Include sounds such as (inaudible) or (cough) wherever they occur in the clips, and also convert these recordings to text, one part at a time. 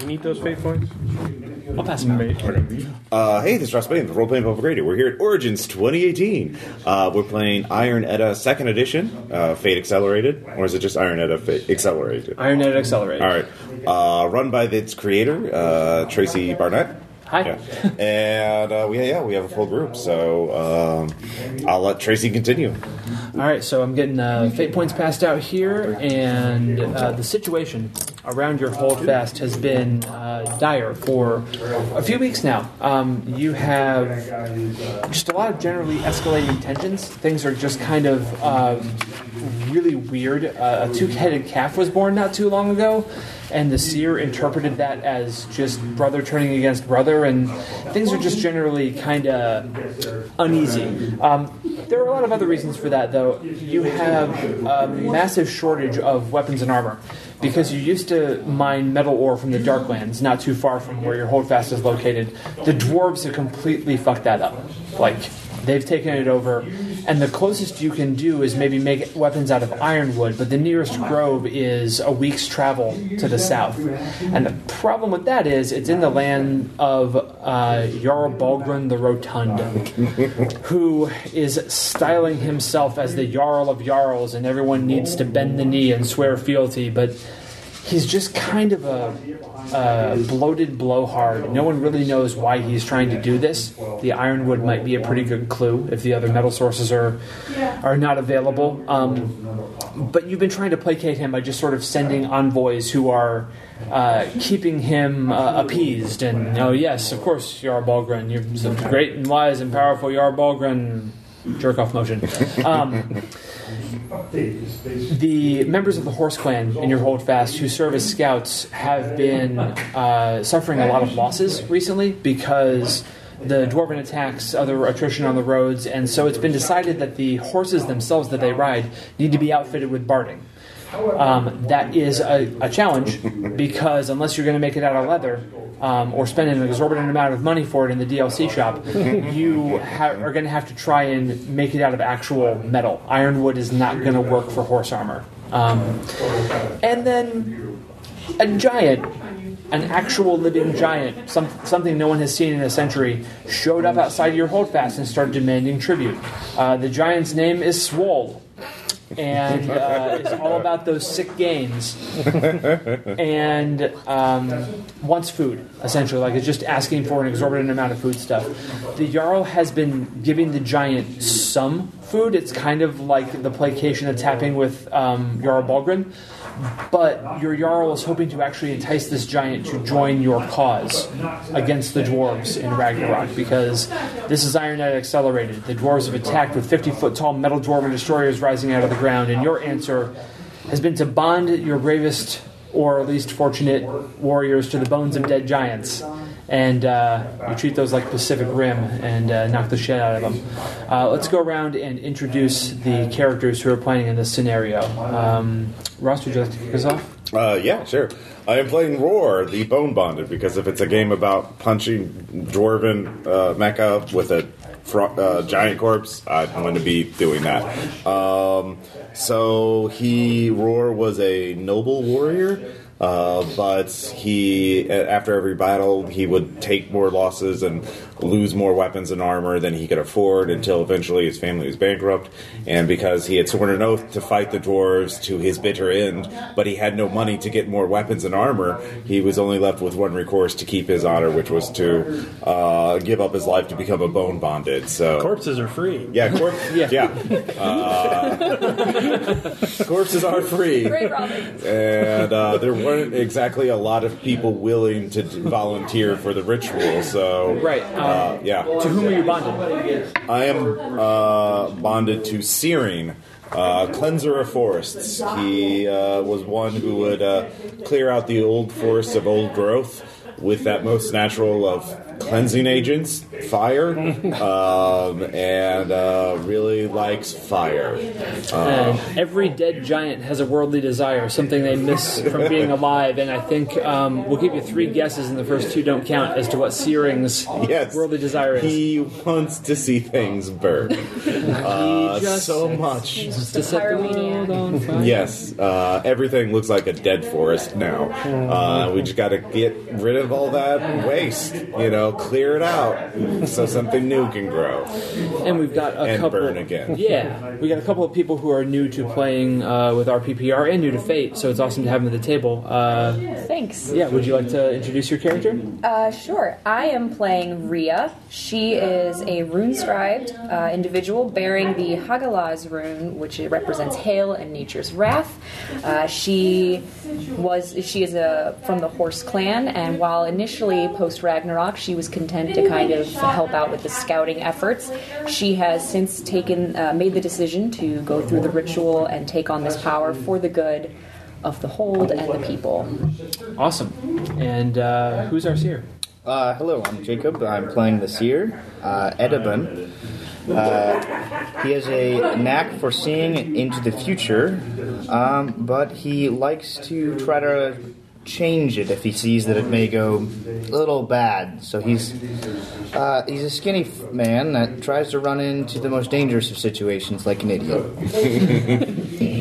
You need those fate points? I'll pass them out. Uh, hey, this is Ross Payton, the Role Playing Public Radio. We're here at Origins 2018. Uh, we're playing Iron Edda Second Edition, uh, Fate Accelerated, or is it just Iron Edda Fate Accelerated? Iron Edda Accelerated. All right. Uh, run by its creator, uh, Tracy Barnett. Hi. Yeah. And uh, we yeah we have a full group, so um, I'll let Tracy continue. All right, so I'm getting uh, fate points passed out here, and uh, the situation around your holdfast has been uh, dire for a few weeks now. Um, you have just a lot of generally escalating tensions. Things are just kind of uh, really weird. Uh, a two-headed calf was born not too long ago, and the seer interpreted that as just brother turning against brother, and things are just generally kind of uneasy. Um, there are a lot of other reasons for that, though. You have a massive shortage of weapons and armor because you used to mine metal ore from the Darklands, not too far from where your holdfast is located. The dwarves have completely fucked that up. Like they've taken it over, and the closest you can do is maybe make weapons out of ironwood. But the nearest grove is a week's travel to the south, and the problem with that is it's in the land of uh, Jarl Balgren the Rotund who is styling himself as the Jarl of Jarls, and everyone needs to bend the knee and swear fealty, but he's just kind of a, a bloated blowhard. No one really knows why he's trying to do this. The ironwood might be a pretty good clue if the other metal sources are are not available. Um, but you've been trying to placate him by just sort of sending envoys who are uh, keeping him uh, appeased. And oh yes, of course, Jarl Balgren, you're great and wise and powerful, Jarl Balgren. Jerk off motion. Um, the members of the Horse Clan in your holdfast who serve as scouts have been uh, suffering a lot of losses recently because the dwarven attacks, other attrition on the roads, and so it's been decided that the horses themselves that they ride need to be outfitted with barding. Um, that is a, a challenge because unless you're going to make it out of leather um, or spend an exorbitant amount of money for it in the DLC shop, you ha- are going to have to try and make it out of actual metal. Ironwood is not going to work for horse armor. Um, and then a giant, an actual living giant, some, something no one has seen in a century, showed up outside your holdfast and started demanding tribute. Uh, the giant's name is Swole and uh, it's all about those sick gains. and um, wants food, essentially. Like it's just asking for an exorbitant amount of food stuff. The Jarl has been giving the giant some food. It's kind of like the placation that's happening with um, Jarl Balgren. But your Jarl is hoping to actually entice this giant to join your cause against the dwarves in Ragnarok because this is Iron Accelerated. The dwarves have attacked with 50 foot tall metal dwarven destroyers rising out of the ground, and your answer has been to bond your bravest or least fortunate warriors to the bones of dead giants. And uh, you treat those like Pacific Rim and uh, knock the shit out of them. Uh, let's go around and introduce the characters who are playing in this scenario. Um, Ross, would you like to kick us off? Uh, yeah, sure. I am playing Roar, the Bone Bonded, because if it's a game about punching dwarven uh, mecha with a uh, giant corpse, I'm going to be doing that. Um, so he Roar was a noble warrior. Uh, but he, after every battle, he would take more losses and lose more weapons and armor than he could afford until eventually his family was bankrupt. And because he had sworn an oath to fight the dwarves to his bitter end, but he had no money to get more weapons and armor, he was only left with one recourse to keep his honor, which was to uh, give up his life to become a bone bonded. So Corpses are free. yeah, corp- (laughs) Yeah. yeah. Uh, (laughs) corpses are free Great, Robin. and uh, there weren't exactly a lot of people willing to volunteer for the ritual. So, Right. Uh, yeah, To whom are you bonded? I am uh, bonded to Searing, uh, cleanser of forests. He uh, was one who would uh, clear out the old forests of old growth. with that most natural of cleansing agents, fire, (laughs) um, and uh, really likes fire. And every dead giant has a worldly desire, something they miss from being alive. And I think um, we'll give you three guesses, and the first two don't count as to what Searing's Yes, worldly desire is. He wants to see things burn (laughs) uh, just so much. to set the world on fire. Yes, uh, everything looks like a dead forest now. Uh, we just got to get rid of all that waste, you know, clear it out so something new can grow. And we've got a And couple. burn again. (laughs) Yeah, we got a couple of people who are new to playing uh, with RPPR and new to Fate, so it's awesome to have them at the table. Uh, Thanks. yeah, would you like to introduce your character? Uh, sure. I am playing Ria. She is a rune scribed uh, individual bearing the Hagalaz rune, which represents hail and nature's wrath. Uh, she was she is a from the Horse clan, and while initially post Ragnarok she was content to kind of help out with the scouting efforts, she has since taken uh, made the decision to go through the ritual and take on this power for the good of the hold and the people. Awesome. And uh, who's our seer? Uh, hello, I'm Jacob. I'm playing the seer, uh, Edibun. Uh, he has a knack for seeing into the future, um, but he likes to try to change it if he sees that it may go a little bad. So he's uh, he's a skinny f- man that tries to run into the most dangerous of situations like an idiot.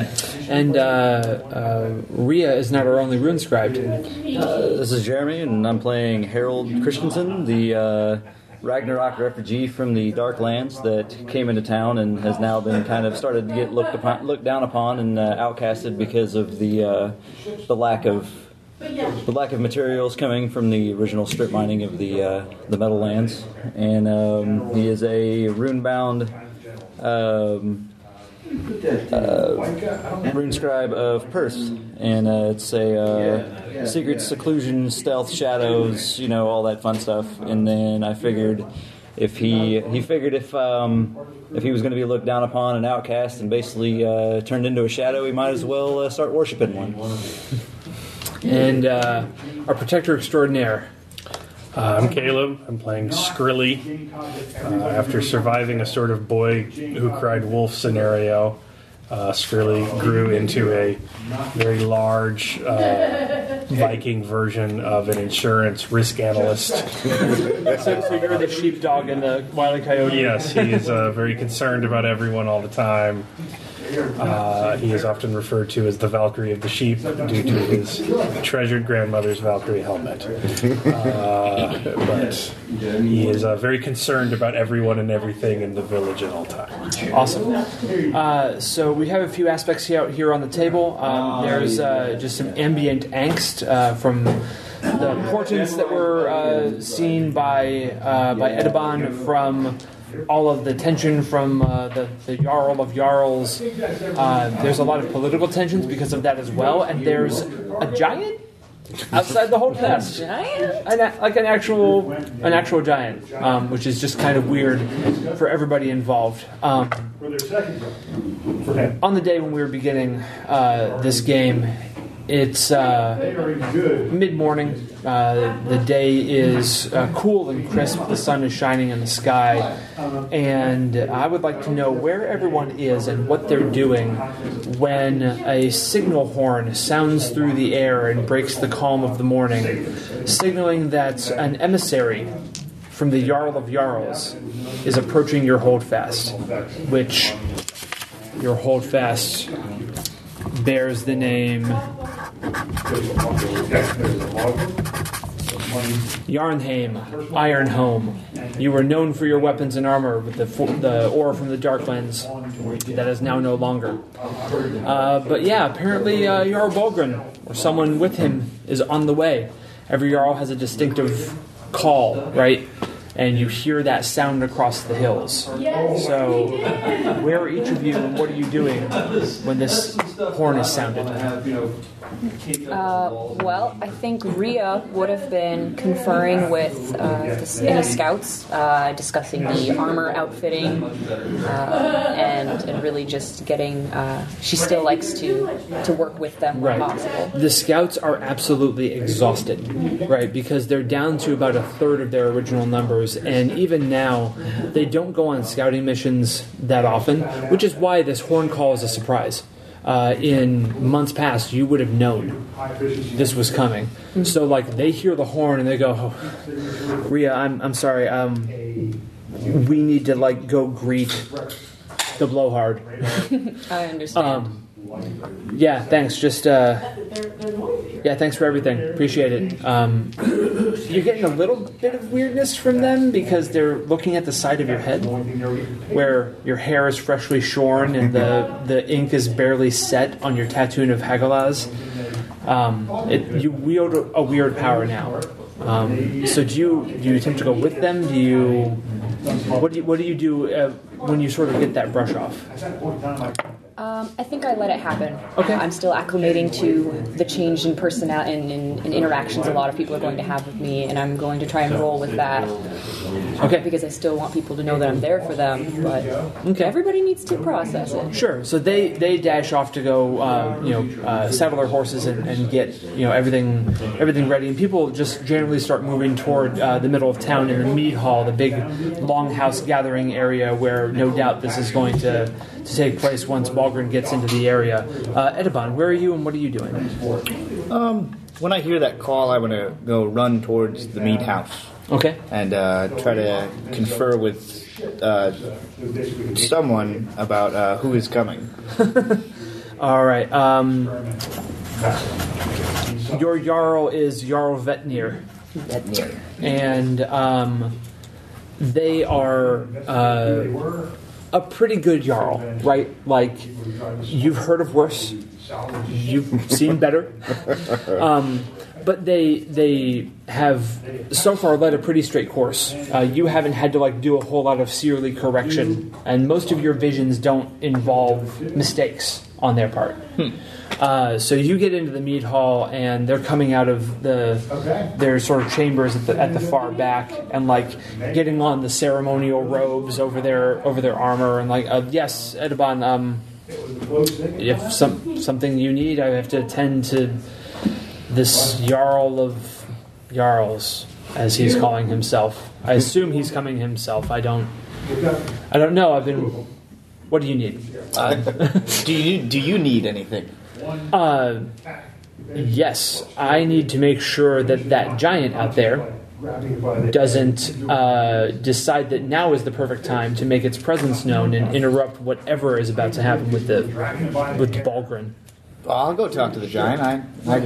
(laughs) And uh, uh, Ria is not our only rune scribed. This is Jeremy, and I'm playing Harold Christensen, the uh, Ragnarok refugee from the Dark Lands that came into town and has now been kind of started to get looked upon, looked down upon, and uh, outcasted because of the uh, the lack of the lack of materials coming from the original strip mining of the uh, the Metal Lands. And um, he is a rune-bound. Um, rune scribe of Perth, and uh, it's a uh, secret seclusion, stealth, shadows, you know, all that fun stuff. And then I figured if he he figured if um, if he was going to be looked down upon and outcast and basically uh, turned into a shadow, he might as well uh, start worshiping one. And uh, our protector extraordinaire. Uh, I'm Caleb. I'm playing Skrilly. Uh, after surviving a sort of boy who cried wolf scenario, uh, Skrilly grew into a very large uh, (laughs) Viking version of an insurance risk analyst. So, so you're the sheepdog and the wily coyote. Yes, he is uh, very concerned about everyone all the time. Uh, he is often referred to as the Valkyrie of the sheep due to his treasured grandmother's Valkyrie helmet. Uh, but he is uh, very concerned about everyone and everything in the village at all times. Awesome. Uh, so we have a few aspects here, here on the table. Um, there's uh, just some ambient angst uh, from the portents that were uh, seen by uh, by Edibon from all of the tension from uh, the, the Jarl of Jarls. Uh, there's a lot of political tensions because of that as well, and there's a giant outside the holdfast. Giant? An, like an actual an actual giant, um, which is just kind of weird for everybody involved. Um, on the day when we were beginning uh, this game, it's uh, mid morning. Uh, the day is uh, cool and crisp. The sun is shining in the sky, and I would like to know where everyone is and what they're doing when a signal horn sounds through the air and breaks the calm of the morning, signaling that an emissary from the Jarl of Jarls is approaching your holdfast, which your holdfast bears the name Yarnheim, Ironhome. You were known for your weapons and armor with the, fo- the ore from the Darklands. That is now no longer. Uh, but yeah, apparently uh, Jarl Balgren, or someone with him, is on the way. Every Jarl has a distinctive call, right? And you hear that sound across the hills. So, where are each of you and what are you doing when this horn is sounded? Uh, well, I think Ria would have been conferring with uh, the, any scouts, uh, discussing the armor outfitting, uh, and, and really just getting. Uh, she still likes to to work with them when Right. possible. The scouts are absolutely exhausted, right? Because they're down to about a third of their original numbers, and even now, they don't go on scouting missions that often, which is why this horn call is a surprise. Uh, in months past, you would have known this was coming. So, like, they hear the horn and they go, oh, "Ria, I'm I'm sorry. Um, we need to like go greet the blowhard." (laughs) I understand. Um, yeah, thanks. Just uh, yeah, thanks for everything. Appreciate it. Um, you're getting a little bit of weirdness from them because they're looking at the side of your head, where your hair is freshly shorn and the the ink is barely set on your tattoo of Hagalaz. Um, it, you wield a, weird power now. Um, so do you do you attempt to go with them? Do you what do you what do you do uh, when you sort of get that brush off? Um, I think I let it happen. Okay. I'm still acclimating to the change in personnel and in, in interactions a lot of people are going to have with me, and I'm going to try and roll with that. Okay. Because I still want people to know that I'm there for them, but Okay. everybody needs to process it. Sure. So they, they dash off to go, uh, you know, uh, saddle their horses and, and get you know everything everything ready, and people just generally start moving toward uh, the middle of town in the mead hall, the big longhouse gathering area where no doubt this is going to, to take place once Balgren gets into the area. Uh, Edibon, where are you and what are you doing? Um, When I hear that call, I want to go run towards the meat house Okay. and uh, try to confer with uh, someone about uh, who is coming. (laughs) All right. Um, your jarl is Jarl Vetnir. and um, they are uh, a pretty good jarl, right? Like you've heard of worse, you've seen better, (laughs) um, but they they have so far led a pretty straight course. Uh, you haven't had to like do a whole lot of seerly correction, and most of your visions don't involve mistakes on their part. Uh, so you get into the mead hall, and they're coming out of the their sort of chambers at the, at the far back, and like getting on the ceremonial robes over their over their armor, and like, uh, yes, Edibon, um, if some something you need, I have to attend to this jarl of jarls, as he's calling himself. I assume he's coming himself. I don't. I don't know. I've been. What do you need? Uh, (laughs) do you do you need anything? Uh, yes, I need to make sure that that giant out there doesn't uh, decide that now is the perfect time to make its presence known and interrupt whatever is about to happen with the with Balgren. I'll go talk to the giant. I, I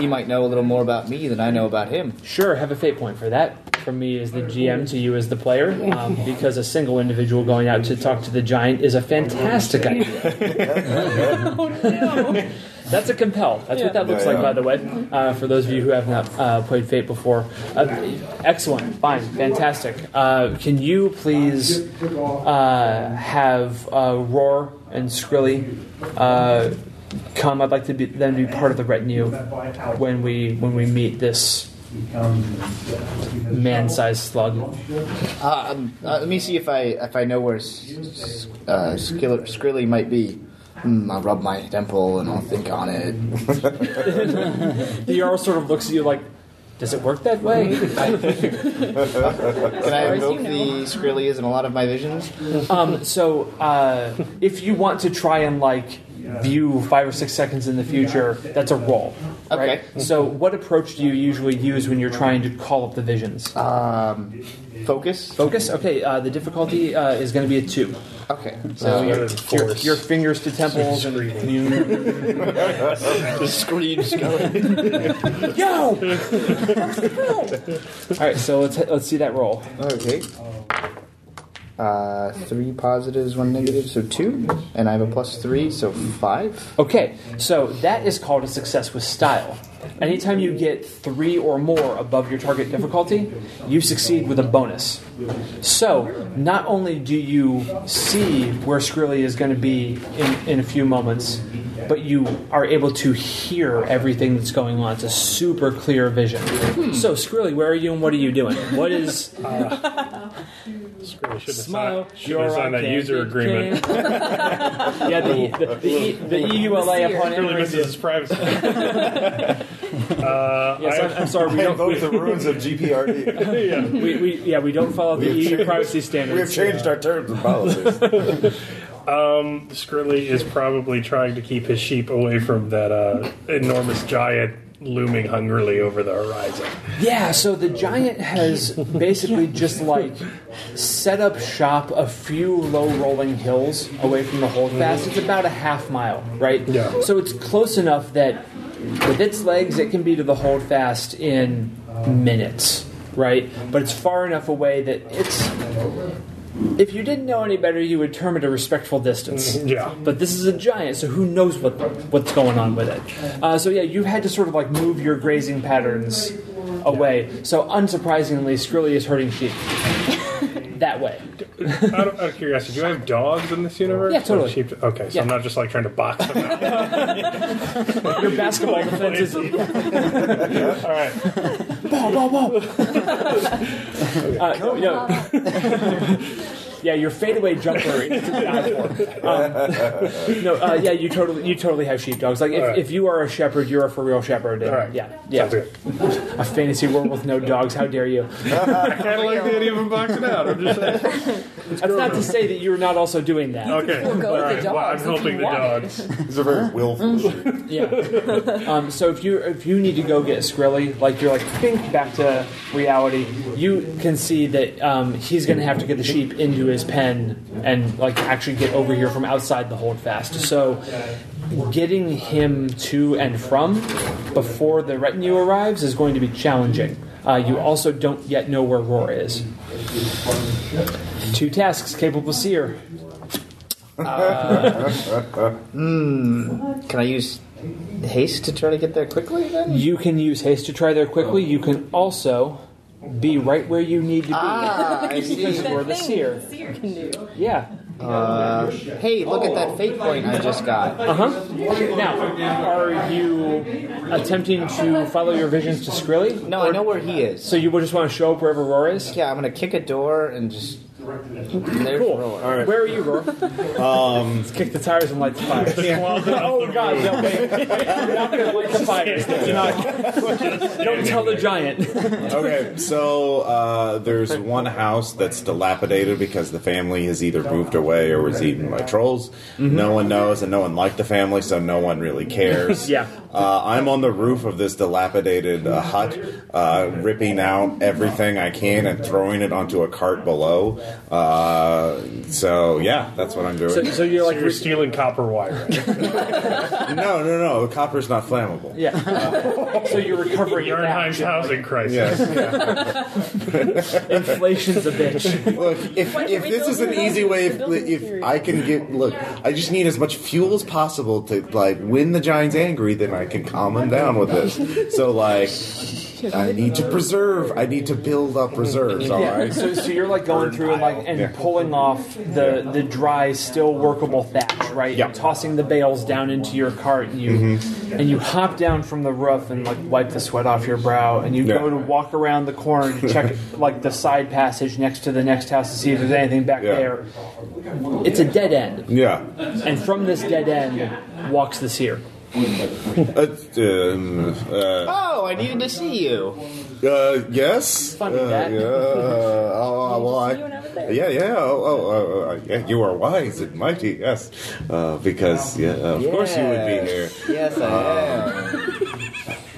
he might know a little more about me than I know about him. Sure, have a fate point for that. From me as the GM to you as the player, um, (laughs) because a single individual going out to talk to the giant is a fantastic (laughs) idea. (laughs) That's a compel. That's what that looks like, by the way. Uh, for those of you who have not uh, played Fate before, uh, excellent, fine, fantastic. Uh, can you please uh, have uh, Roar and Skrilly uh, come? I'd like to be, them to be part of the retinue when we when we meet this man-sized slug. Uh, um, uh, let me see if I if I know where S- S- uh, Skiller, Skrilly might be. Hmm, I'll rub my temple and I'll think on it. The Jarl sort of looks at you like, "Does it work that way?" Can I invoke the Skrilly is in a lot of my visions? Um, so, uh, if you want to try and like view five or six seconds in the future, that's a roll. Right? Okay. So, what approach do you usually use when you're trying to call up the visions? Um, focus. Focus. Okay. Uh, the difficulty uh, is going to be a two. Okay. So Uh, your, your, your fingers to temples and (laughs) you, The screams going. yo. All right. So let's let's see that roll. Okay. Uh, three positives, one negative, so two, and I have a plus three, so five. Okay, so that is called a success with style. Anytime you get three or more above your target difficulty, you succeed with a bonus. So, not only do you see where Skrilly is going to be in, in a few moments, but you are able to hear everything that's going on. It's a super clear vision. So, Skrilly, where are you and what are you doing? What is. (laughs) Really should have Smile, signed, should have signed that user agreement. (laughs) yeah, the, the, the, the EULA upon Really entering misses his privacy. (laughs) uh, Yes, I'm, I'm sorry, we I don't. invoke We, the rules of GPRD. yeah. we, we, yeah, we don't follow the We have EU changed- privacy standards. we have standards. changed our terms and policies. Skrilly is probably trying to keep his sheep away from that uh, enormous giant looming hungrily over the horizon. Yeah, so the giant has basically just like set up shop a few low rolling hills away from the holdfast. It's about a half mile, right? Yeah. So it's close enough that with its legs, it can be to the holdfast in minutes, right? But it's far enough away that it's. If you didn't know any better, you would term it a respectful distance. (laughs) Yeah. But this is a giant, so who knows what what's going on with it? Uh, so yeah, you've had to sort of like move your grazing patterns away. So unsurprisingly, Skrilly is herding sheep that way. (laughs) out, of, out of curiosity, do you have dogs in this universe? Yeah, totally. Or Sheep? Okay, so Yeah. I'm not just like trying to box them out. (laughs) Your basketball (laughs) defense is All right. ball, ball, ball. uh, no, no. Yeah, your fadeaway jumper is to. Um, no, uh, yeah, you totally, you totally have sheepdogs. Like if, All right. if you are a shepherd, you're a for real shepherd. and- All right. Yeah, yeah. Good. A fantasy world with no dogs. How dare you? (laughs) I kind of like the idea of them boxing out. I'm just saying. That's not to say that you're not also doing that. Okay. Go with All the right. Well, I'm helping the dogs. These are very willful (laughs) sheep. Yeah. Um, so if you if you need to go get Skrilly, like you're like think back to reality, you can see that um, he's going to have to get the sheep into his pen and like actually get over here from outside the holdfast. So getting him to and from before the retinue arrives is going to be challenging. Uh, you also don't yet know where Roar is. Two tasks, capable seer. (laughs) Can I use haste to try to get there quickly then? You can use haste to try there quickly. You can also be right where you need to be. Ah, (laughs) I see. Because you're the seer. Seer can do. Yeah. Uh, hey, look at that fate point I just got. Uh huh. Now, are you attempting to follow your visions to Skrilly? No, I know where he is. So you will just want to show up wherever Roar is? Yeah, I'm gonna kick a door and just. There's Cool. Roar. Where are you, Roar? (laughs) Um, Let's kick the tires and light the fires. (laughs) oh God! No, wait. You're not going to light the fires. Do not. Don't tell the giant. (laughs) Okay, so uh, there's one house that's dilapidated because the family has either moved away or was eaten by trolls. No one knows, and no one liked the family, so no one really cares. Yeah. Uh, I'm on the roof of this dilapidated uh, hut, uh, ripping out everything I can and throwing it onto a cart below. Uh, so yeah, that's what I'm doing. So, so you're So like you're stealing copper wire. (laughs) no, no, no. The copper's not flammable. yeah. (laughs) so you're recovering it back. Yarnheim's housing crisis. Yes. (laughs) Inflation's a bitch. Look, if, if this is an easy way, if, if. I can get look, I just need as much fuel as possible to like win the giant's angry, then I can calm them down with this. So like, I need to preserve. I need to build up reserves. All right. So, so you're like going through and like and pulling off the the dry, still workable thatch, right? Yeah. And tossing the bales down into your cart, and you mm-hmm. and you hop down from the roof and like wipe the sweat off your brow, and you Yeah. go to walk around the corner to check (laughs) like the side passage next to the next house to see if there's anything back Yeah. there. It's a dead end, Yeah. and from this dead end walks the seer. Uh, um, uh, Oh, I needed to see you. uh, yes. Funny uh, that. Yeah. Oh, well, I. You when I was there. Yeah, yeah. Oh, oh, oh, uh, yeah, you are wise and mighty. Yes, uh, because yeah, of course you would be here. Yes, I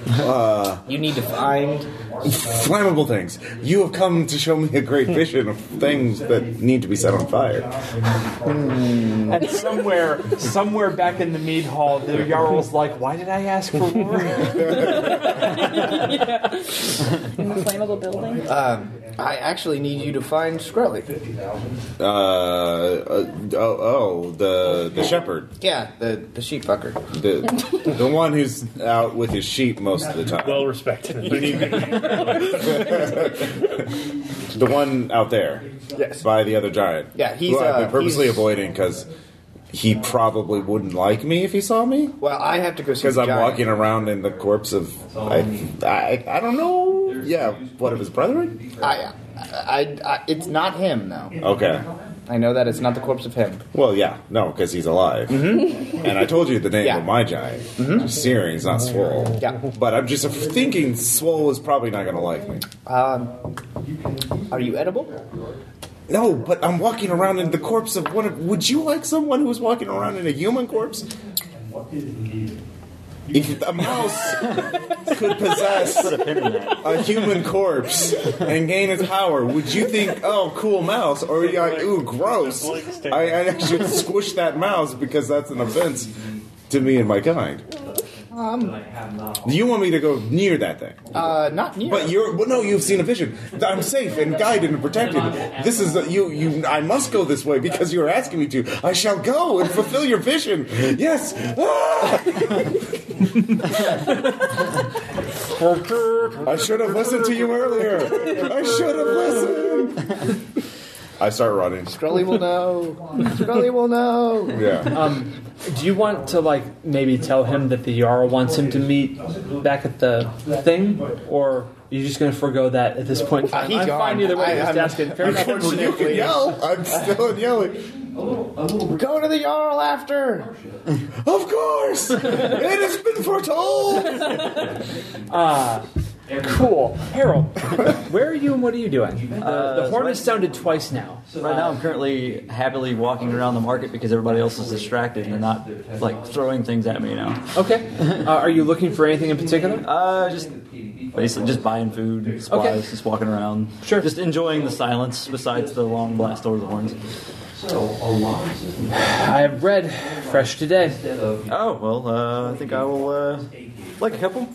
am. you need to find. Flammable things. You have come to show me a great vision of things that need to be set on fire. And somewhere, somewhere back in the mead hall, the jarl's like, "Why did I ask for more?" (laughs) In the flammable building. Um, I actually need you to find Skrilly. Uh, uh, oh, oh, the the shepherd, Yeah, the the sheep fucker. the the one who's out with his sheep most most of the time. Well respected. (laughs) the one out there, Yes. by the other giant. Yeah, he's, who I've uh, been purposely he's- avoiding because he probably wouldn't like me if he saw me. Well, I have to go see Because the I'm giant. walking around in the corpse of I, I, I don't know. Yeah, what of his brethren? I, I, I, it's not him, though. Okay. I know that it's not the corpse of him. Well, yeah, no, because he's alive. And I told you the name Yeah. of my giant. Searing's not Swole. Yeah. But I'm just thinking Swole is probably not going to like me. Um, are you edible? No, but I'm walking around in the corpse of one of. Would you like someone who's walking around in a human corpse? If a mouse could possess a pin in that. a human corpse and gain its power, would you think, oh, cool mouse? Or you like, ooh, gross? I, I should squish that mouse because that's an offense to me and my kind. Do you want me to go near that thing? Uh, not near. But you're well, no. You've seen a vision. I'm safe and guided and protected. This is a, you. You. I must go this way because you are asking me to. I shall go and fulfill your vision. Yes. Ah! (laughs) I should have listened to you earlier. I should have listened. I start running. Skrilly will know. Skrilly will know. Yeah. Do you want to like maybe tell him that the Jarl wants him to meet back at the thing, or are you just going to forego that at this point? Uh, he's I'm gone. fine either way. I- just I'm- asking. Fair enough. you can yell. I'm still (laughs) yelling. Go to the Jarl after. Of course, (laughs) it has been foretold. (laughs) Cool, Harold. (laughs) Where are you and what are you doing? The, the horn has sounded twice now. Right now, I'm currently happily walking around the market because everybody else is distracted and they're not like throwing things at me now. Okay. (laughs) Uh, are you looking for anything in particular? Uh, just basically just buying food, supplies, Okay. just walking around. Sure. Just enjoying the silence besides the long blast over the horns. So I have bread, fresh today. Oh well, uh, I think I will uh, like a couple.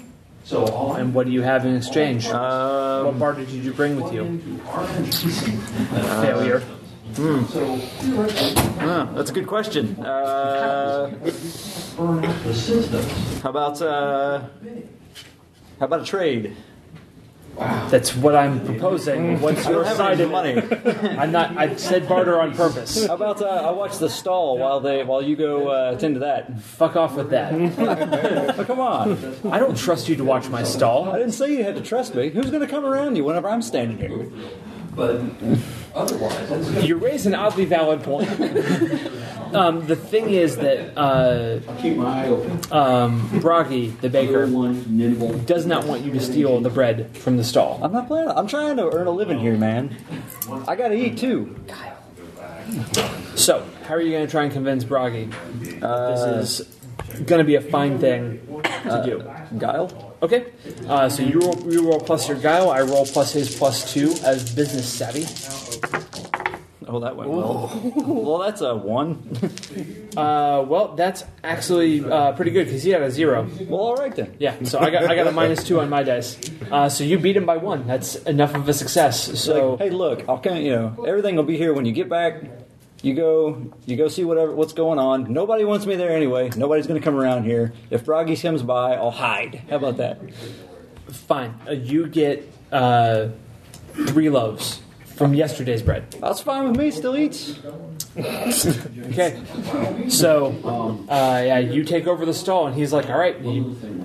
And what do you have in exchange? Um, what barter did you bring with you? (laughs) Failure. ah, that's a good question. (laughs) Uh, how about uh, how about a trade? That's what I'm proposing. What's I your don't side any of money. (laughs) I'm not. I said barter on purpose. How about uh, I watch the stall while they while you go uh, attend to that? Fuck off with that. (laughs) Oh, come on! I don't trust you to watch my stall. I didn't say you had to trust me. Who's going to come around you whenever I'm standing here? You raise an oddly valid point. Um, the thing is that uh, keep my eye open um, Bragi, the baker, does not want you to steal the bread from the stall. I'm not playing. I'm trying to earn a living here, man. I got to eat too. Guile. So, how are you going to try and convince Bragi that this is going to be a fine thing to do? Guile. Okay, uh, so you roll, you roll plus your guile, I roll plus his plus two as business savvy. Oh, that went well. well, that's a one. (laughs) Uh, well, that's actually uh, pretty good because he had a zero. Well, all right then. Yeah, so I got I got a minus two on my dice. Uh, so you beat him by one. That's enough of a success. So Like, hey, look, I'll kind of, you know, everything will be here when you get back. You go, you go see whatever what's going on. Nobody wants me there anyway. Nobody's going to come around here. If Bragi comes by, I'll hide. How about that? fine, uh, you get uh, three loaves from yesterday's bread. That's fine with me. Still eats. (laughs) Okay, so uh, yeah, you take over the stall, and he's like, "All right," he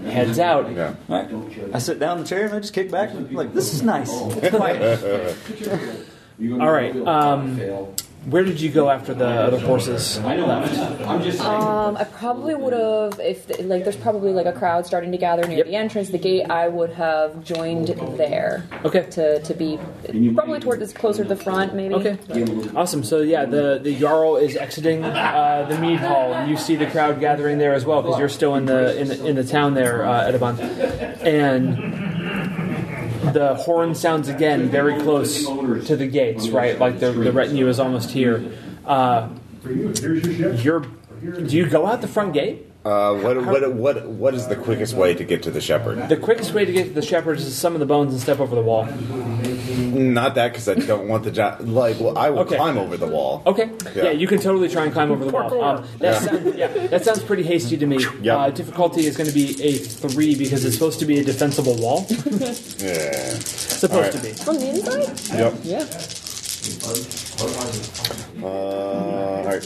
heads out. Yeah. All right. I sit down in the chair and I just kick back. And like, this is nice. (laughs) (laughs) All right. Um, where did you go after the other horses left? Um, I probably would have if like there's probably like a crowd starting to gather near Yep. the entrance, the gate. I would have joined there. Okay. To to be probably toward this closer to the front, maybe. Okay, awesome. So yeah, the the jarl is exiting uh, the mead hall, and you see the crowd gathering there as well because you're still in the in the, in the town there, uh, Edabon, and the horn sounds again very close to the gates, right? Like the the retinue is almost here. Uh, you're do you go out the front gate? Uh, what, what, what, what is the quickest way to get to the shepherd? The quickest way to get to the shepherd is to summon the bones and step over the wall. Not that, because I don't want the job. like. Well, I will Okay. climb over the wall. Okay. Yeah. Yeah, you can totally try and climb over the wall. Um, that, Yeah. sounds, yeah, that sounds pretty hasty to me. Yep. Uh, difficulty is going to be a three because it's supposed to be a defensible wall. (laughs) Yeah. supposed to be. From the inside? Yep. Yeah. Uh, all right.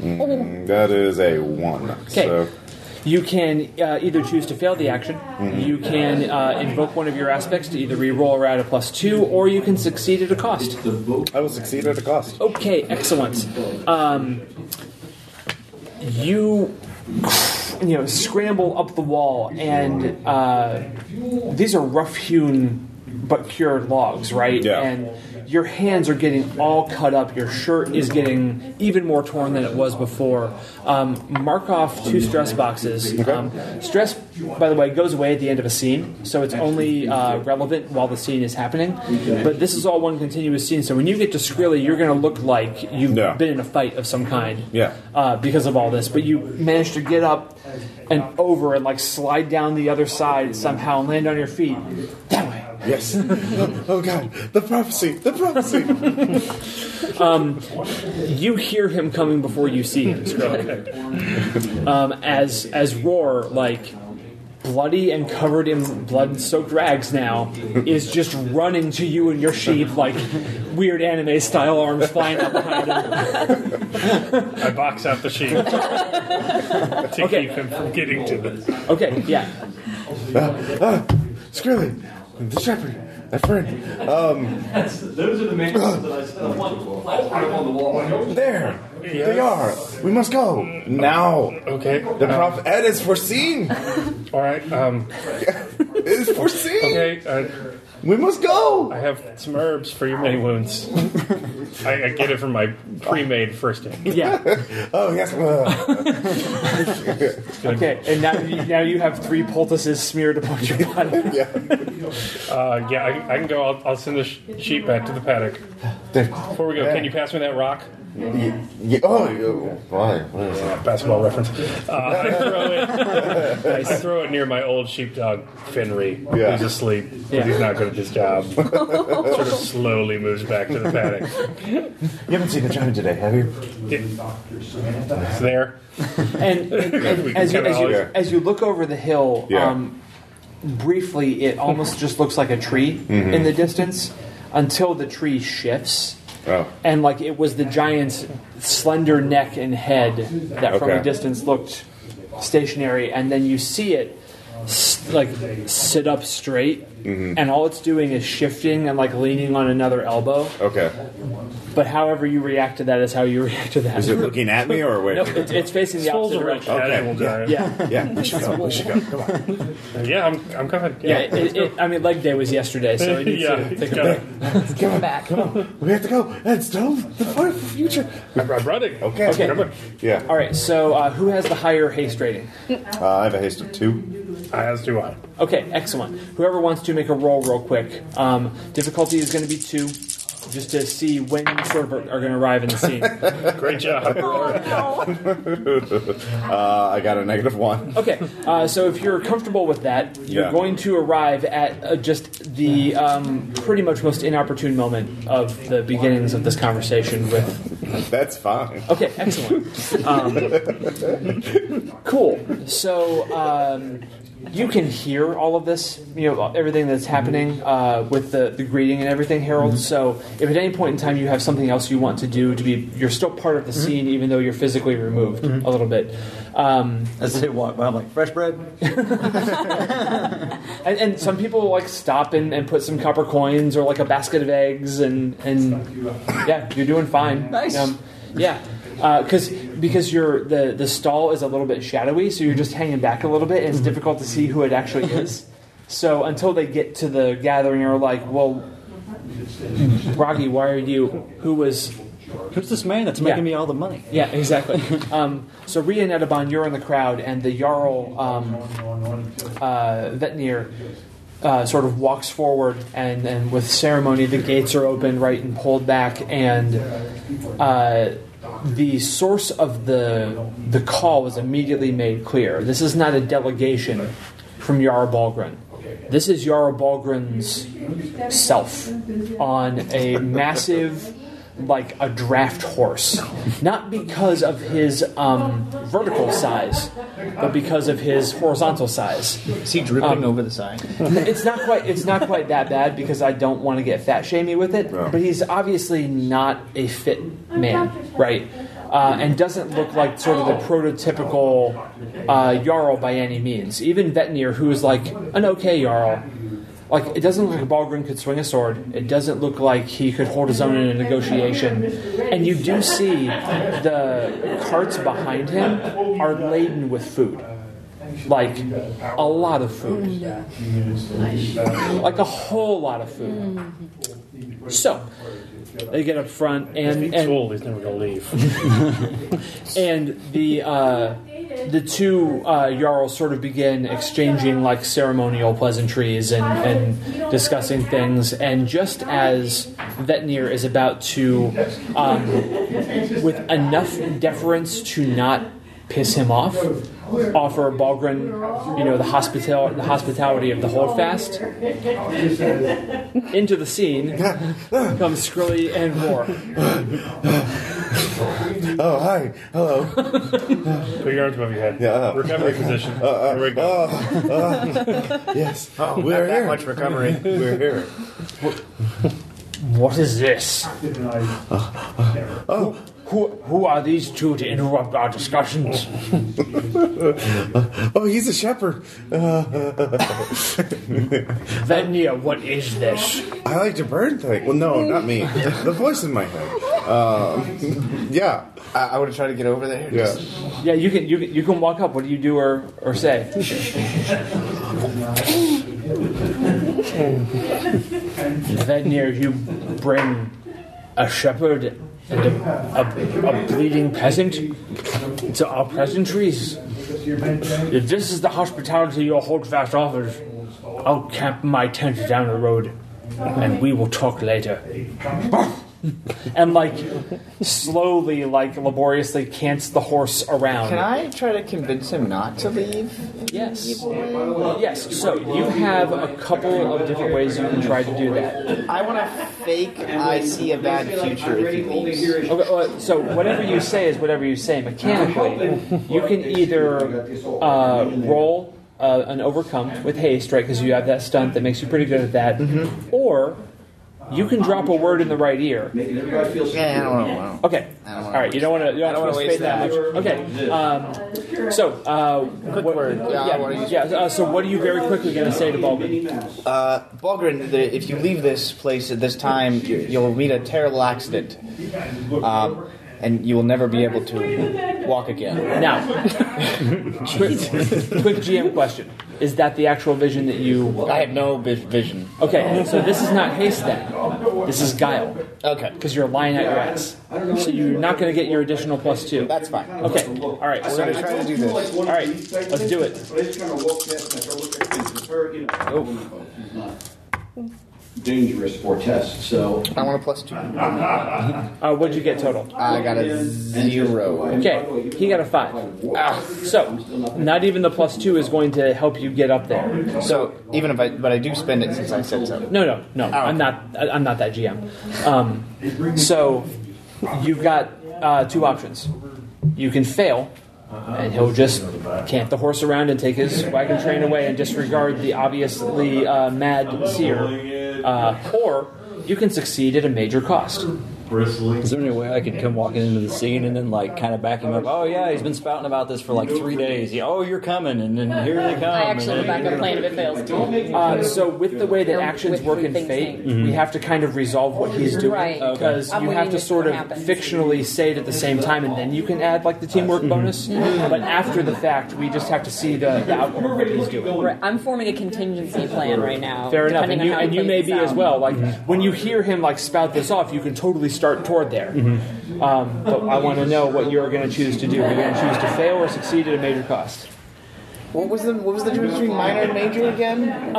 Mm, that is a one. Okay. So You can uh, either choose to fail the action, you can uh, invoke one of your aspects to either re-roll or add a plus two, or you can succeed at a cost. I will succeed at a cost. Okay, excellent. Um, you, you know, scramble up the wall, and uh, these are rough-hewn but cured logs, right? Yeah. And your hands are getting all cut up. Your shirt is getting even more torn than it was before. Um, mark off two stress boxes. Um, stress, by the way, goes away at the end of a scene, so it's only uh, relevant while the scene is happening. But this is all one continuous scene, so when you get to Skrilly, you're going to look like you've Yeah. been in a fight of some kind. Yeah. Uh, because of all this, but you managed to get up and over and like slide down the other side somehow and land on your feet. That way. Yes. (laughs) oh God, the prophecy, the prophecy. (laughs) Um, you hear him coming before you see him, Skrillex. Um, as as Roar, like bloody and covered in blood-soaked rags now, is just running to you and your sheep like weird anime style arms flying out behind him. (laughs) I box out the sheep to Okay. keep him from getting to this. Okay, yeah. Uh, uh, Skrilly, the shepherd, my friend. Um, Those are the mansions that I I want to put on the wall. there, they are. We must go now. Okay. The prophet Ed is foreseen. All right. Um, (laughs) It is foreseen. okay. Uh, We must go. I have some herbs for your many wounds. (laughs) I, I get it from my pre-made first aid. Yeah. (laughs) Oh yes. Okay, and now you, now you have three poultices smeared upon your body. (laughs) yeah. Uh, yeah, I, I can go. I'll, I'll send the sh- sheep back to the paddock. Before we go, can you pass me that rock? Yeah, oh, you- why? What is it? Basketball reference. Uh, (laughs) I, throw it, I throw it near my old sheepdog, Finry. Yeah. He's asleep. 'cause Yeah. He's not good at his job. (laughs) sort of slowly moves back to the paddock. You haven't seen the giant today, have you? It's there. And, and, (laughs) and as, you, as, you, kinda- as you look over the hill, Yeah. um, briefly, it almost just looks like a tree Mm-hmm. in the distance until the tree shifts. Oh. And like it was the giant's slender neck and head that from a distance looked stationary, and then you see it like sit up straight, Mm-hmm. and all it's doing is shifting and like leaning on another elbow. Okay. But however you react to that is how you (laughs) react to that. Is it looking at me or wait? no, it's, it's facing the Souls opposite direction. Okay, casual yeah. giant. Yeah. Yeah, we should go. We should go. Come on. Yeah, I'm, I'm coming. Yeah, it, it, I mean, leg day was yesterday, so it needs Yeah, to it's take a got- break. Come back. We have to go. It's Stone, the fight for future. I'm, I'm. Okay. Okay. Coming. Yeah. All right, so uh, who has the higher haste rating? Uh, I have a haste of two. As do I. Okay, excellent. Whoever wants to make a roll real quick. Um, difficulty is going to be two, just to see when you sort of are going to arrive in the scene. (laughs) Great job. (laughs) Uh, I got a negative one. Okay, uh, so if you're comfortable with that, you're Yeah. going to arrive at uh, just the um, pretty much most inopportune moment of the beginnings of this conversation with (laughs) That's fine. Okay, excellent. Um, cool. So um, you can hear all of this, you know, everything that's mm-hmm. happening uh, with the, the greeting and everything, Harold. Mm-hmm. So if at any point in time you have something else you want to do to be, you're still part of the mm-hmm. scene, even though you're physically removed a little bit. Um, As they walk by, I'm like, fresh bread? (laughs) (laughs) and, and some people like stop and, and put some copper coins or like a basket of eggs, and and yeah, you're doing fine. Nice. Um, yeah, because because you're the the stall is a little bit shadowy, so you're just hanging back a little bit, and it's difficult to see who it actually (laughs) is. So until they get to the gathering, you're like, well, Rocky, why are you? Who was? Who's this man that's making Yeah. me all the money? Yeah, exactly. (laughs) um, so Ria and Edabon, you're in the crowd, and the Jarl um, uh, Vetnir uh, sort of walks forward, and, and with ceremony, the gates are opened, right, and pulled back, and uh, the source of the the call was immediately made clear. This is not a delegation from Jarl Balgren. This is Jarl Balgren's self on a massive, like a draft horse. Not because of his um, vertical size, but because of his horizontal size. Is he dripping over the side? It's not quite. It's not quite that bad because I don't want to get fat shamey with it. No. But he's obviously not a fit man, right? Uh, and doesn't look like sort of the prototypical uh, Jarl by any means. Even Vetnir, who is like an okay Jarl, like it doesn't look like Balgren could swing a sword. It doesn't look like he could hold his own in a negotiation. And you do see the carts behind him are laden with food. Like a lot of food. Like a whole lot of food. So they get up front and and, he's never going to leave. (laughs) and the uh, the two uh, jarls sort of begin exchanging like ceremonial pleasantries and, and discussing things. And just as Vetnir is about to, um, with enough deference to not piss him off, offer Balgren, you know, the hospital the hospitality of the holdfast. Into the scene (laughs) comes Skrilly and Roar. (laughs) (laughs) Oh, hi. Hello. Put your arms above your head. Yeah, uh, Recovery position. Uh, uh, here we go. Uh, yes. Oh, We're not that here. much recovery. We're here. What is this? Oh, Who, who are these two to interrupt our discussions? (laughs) oh, he's a shepherd. (laughs) Vetnir, what is this? I like to burn things. Well, no, not me. The voice in my head. Um, yeah, I, I would try to get over there. yeah. Yeah, you can you can, you can walk up. What do you do or, or say? (laughs) Vetnir, you bring a shepherd and a, a, a bleeding peasant to our pleasantries. If this is the hospitality your holdfast offers, I'll camp my tent down the road, and we will talk later. (laughs) and like slowly, like laboriously, cants the horse around. Can I try to convince him not to leave? Yes. Yes. So you have a couple of different ways you can try to do that. I want to fake I see a bad future if he leaves. Okay, well, so whatever you say is whatever you say. Mechanically, you can either uh, roll uh, an overcome with haste, right? Because you have that stunt that makes you pretty good at that, or you can drop a word in the right ear. Yeah, I don't know. Okay. I don't All wanna- You don't want to. You don't, I don't want wanna waste spend that much. Okay. Um, so, uh, what, word. Yeah, what do you- yeah. Uh, so, what are you very quickly going to say to Balvin? Uh, Balgren, the, if you leave this place at this time, you, you'll meet a terrible accident. Um, and you will never be able to walk again. Now, quick, quick GM question: Is that the actual vision that you? I have no vi- vision. Okay, so this is not haste then. This is guile Okay, because you're lying at your ass. So you're not going to get your additional plus two. that's fine. Okay. All right. We're So, going to try to do this. all right. Let's do it. But it's kind of looked at, and I started looking at things, it's very, you know, it's not dangerous for tests, so. I want a plus two. (laughs) Uh, what'd you get total? I got a zero. Okay, he got a five. Ah, so not even the plus two is going to help you get up there. So even if I, but I do spend it since I said so. No, no, no. I'm not. I- I'm not that GM. Um, so you've got uh, two options. You can fail, and he'll just camp the horse around and take his wagon train away and disregard the obviously uh, mad seer, uh, or you can succeed at a major cost. Is there any way I could come walking into the scene and then like kind of back him up? Oh yeah, he's been spouting about this for like three days. Yeah, oh, you're coming, and then here they come. I actually and have a plan if it fails. Uh, so with the way that actions work in things Fate, saying. we have to kind of resolve what he's doing Right. Okay. because I'm you have to to sort of fictionally say it at the same time, and then you can add like the teamwork bonus. But after the fact, we just have to see the, the outcome of what he's doing. Right, I'm forming a contingency plan right now. Fair enough, and you and you may be this as well. Like when you hear him like spout this off, you can totally start toward there. Um, but I want to know what you're going to choose to do. Are you going to choose to fail or succeed at a major cost? What was the what was the difference between minor and major again?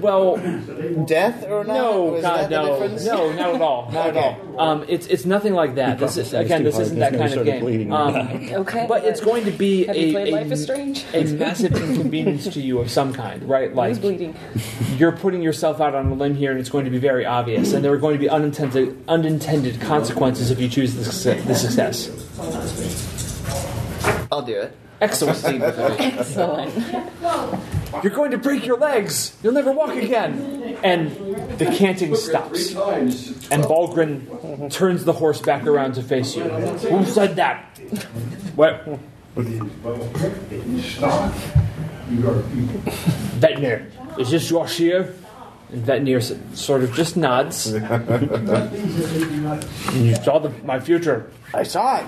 Well, Death or not? no, Was God, that the no, difference? no, not at all, not at all. Um, it's it's nothing like that. This is, again, this hard, isn't that kind of game. Um, (laughs) Okay. but it's going to be Have a, you a, Life is Strange? a massive inconvenience to you of some kind, right? Like Who's bleeding? you're putting yourself out on a limb here, and it's going to be very obvious, and there are going to be unintended unintended consequences if you choose the, success- the success. I'll do it. Excellent. (laughs) Excellent. You're going to break your legs. You'll never walk again. And the canting stops. And Balgren turns the horse back around to face you. Who said that? What? Vetnir, is this your shear? And Vetnir s- sort of just nods. you saw the, my future. I saw it.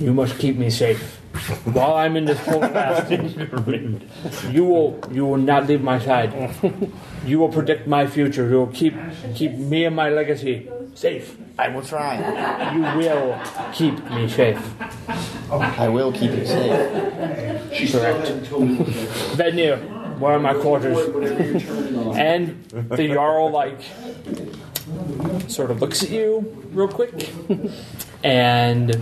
You must keep me safe. While I'm in this holdfast, (laughs) you will you will not leave my side. You will predict my future. You will keep keep me and my legacy safe. I will try. You will keep me safe. I will keep you safe. She's Correct. Vetnir, where are my quarters? And the Jarl like sort of looks at you real quick and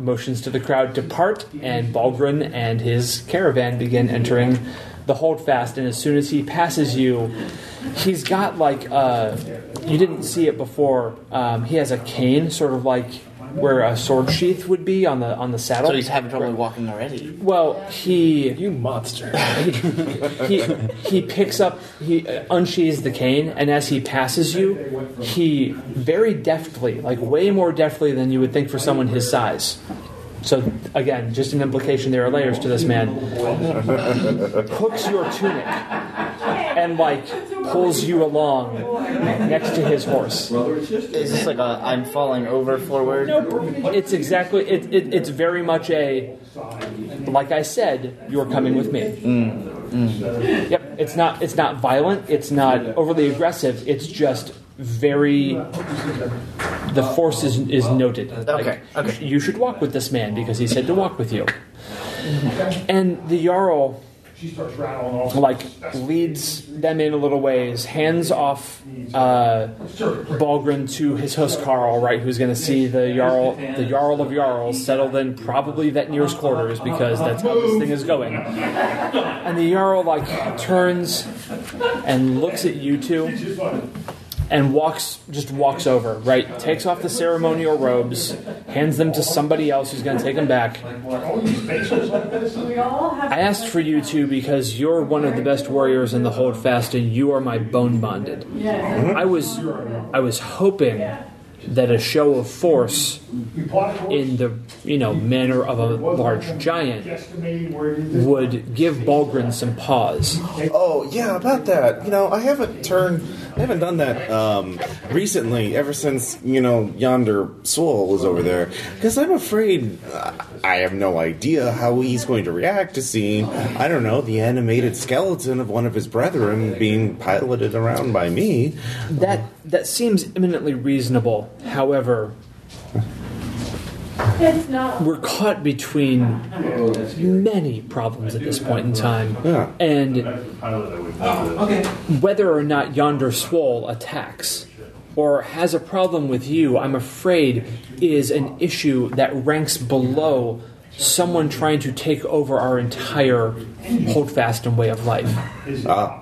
motions to the crowd to part, and Balgren and his caravan begin entering the holdfast. And as soon as he passes you, he's got like uh, you didn't see it before. Um, he has a cane, sort of like where a sword sheath would be on the on the saddle. So he's having trouble walking already. Well, he You monster. (laughs) he he picks up he uh, unsheathes the cane and as he passes you he very deftly like way more deftly than you would think for someone his size so again just an implication there are layers to this man (laughs) hooks your tunic and like pulls you along next to his horse Is this like a I'm falling over forward? Nope. It's exactly. It, it, it's very much a. Like I said, you're coming with me. Mm, mm. Yep. It's not. It's not violent. It's not overly aggressive. It's just very. The force is is noted. Okay, okay. You should walk with this man because he said to walk with you. And the jarl like leads them in a little ways, hands off uh, Balgren to his housecarl, right, who's going to see the jarl, the jarl of jarls, settled in probably Vetnir's quarters because that's how this thing is going. And the jarl like turns and looks at you two. And walks, just walks over, right? Takes off the ceremonial robes, hands them to somebody else who's going to take them back, I asked for you two because you're one of the best warriors in the Holdfast, and you are my bone bonded. I was, I was hoping that a show of force in the you know manner of a large giant would give Balgren some pause. Oh yeah, about that. You know, I haven't turned, I haven't done that um, recently. Ever since you know yonder Swole was over there, because I'm afraid uh, I have no idea how he's going to react to seeing, I don't know, the animated skeleton of one of his brethren being piloted around by me. That that seems eminently reasonable. However, we're caught between many problems at this point in time, Yeah. and whether or not yonder swole attacks or has a problem with you, I'm afraid is an issue that ranks below someone trying to take over our entire holdfast and way of life. Ah.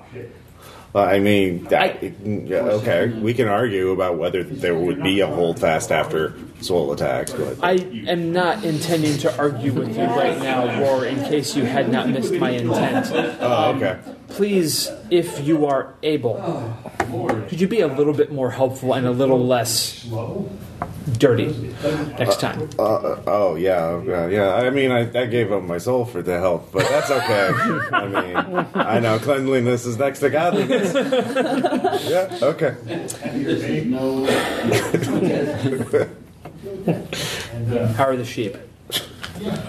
Well, I mean, that, yeah, okay, we can argue about whether there would be a holdfast after Swole attacks, but I am not intending to argue with you right now, Roar, in case you had not missed my intent. oh, okay. Please, if you are able, could you be a little bit more helpful and a little less dirty next time? Uh, oh yeah, yeah, yeah. I mean, I, I gave up my soul for the help, but that's okay. I mean, I know cleanliness is next to godliness. (laughs) yeah, okay. (laughs) How are the sheep?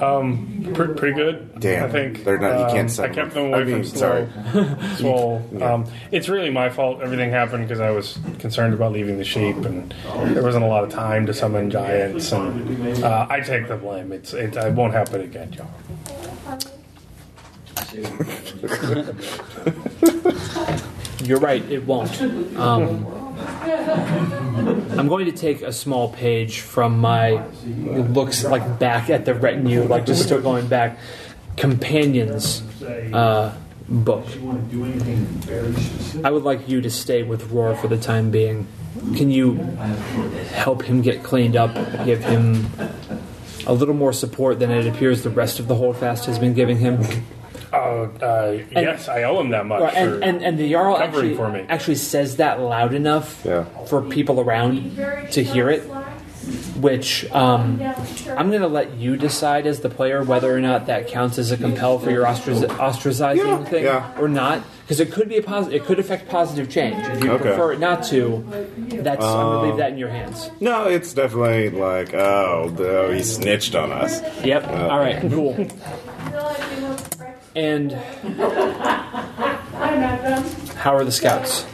Um, pre- pretty good. Damn, I think they're not- you can't um, I kept them. them away I mean, from sorry. (laughs) Swole. Swole. Um, it's really my fault. Everything happened because I was concerned about leaving the sheep, and there wasn't a lot of time to summon giants. And uh, I take the blame. It's it, it won't happen again, Joe. You're right, it won't. Um, (laughs) I'm going to take a small page from my looks like back at the retinue, like just still going back, companions uh, book. I would like you to stay with Roar for the time being. Can you help him get cleaned up, give him a little more support than it appears the rest of the holdfast has been giving him? Uh, uh, yes, I owe him that much. Right, and, and, and the Jarl covering actually, for me. actually says that loud enough Yeah. for people around to hear it, which um, I'm going to let you decide as the player whether or not that counts as a compel for your ostrac- ostracizing Yeah, thing yeah. or not, because it could be a positive. It could affect positive change. If you Okay. prefer it not to, that's I'm going to leave that in your hands. No, it's definitely like, oh, oh he snitched on us. Yep. All right. Cool. (laughs) And how are the scouts?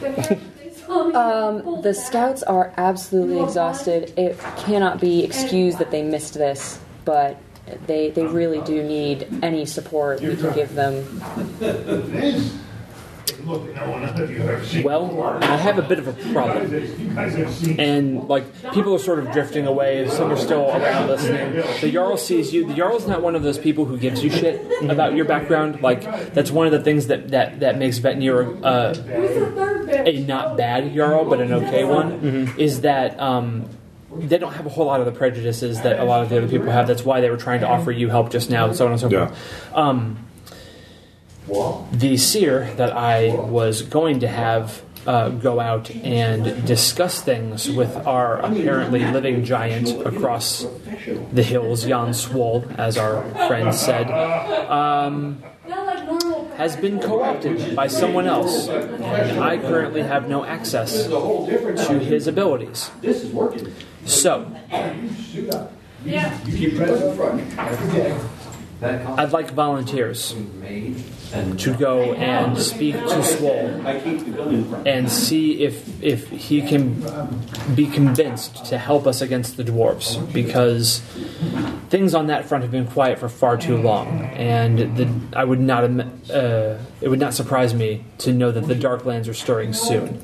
Um, the scouts are absolutely exhausted. It cannot be excused that they missed this, but they they really do need any support we can give them. Well, I have a bit of a problem. And, like, people are sort of drifting away. Some are still around listening. The Jarl sees you. The Jarl's not one of those people who gives you shit about your background. Like, that's one of the things that, that, that makes Vetnir uh, a not bad Jarl, but an okay one, is that. Um, they don't have a whole lot of the prejudices that a lot of the other people have. That's why they were trying to offer you help just now, and so on and so Yeah. forth. Um, the seer that I was going to have uh, go out and discuss things with our apparently living giant across the hills, Jan Swole, as our friend said, um, has been co opted by someone else. And I currently have no access to his abilities. So, I'd like volunteers to go and speak to Swole and see if if he can be convinced to help us against the dwarves because things on that front have been quiet for far too long, and the, I would not uh, it would not surprise me to know that the Darklands are stirring soon.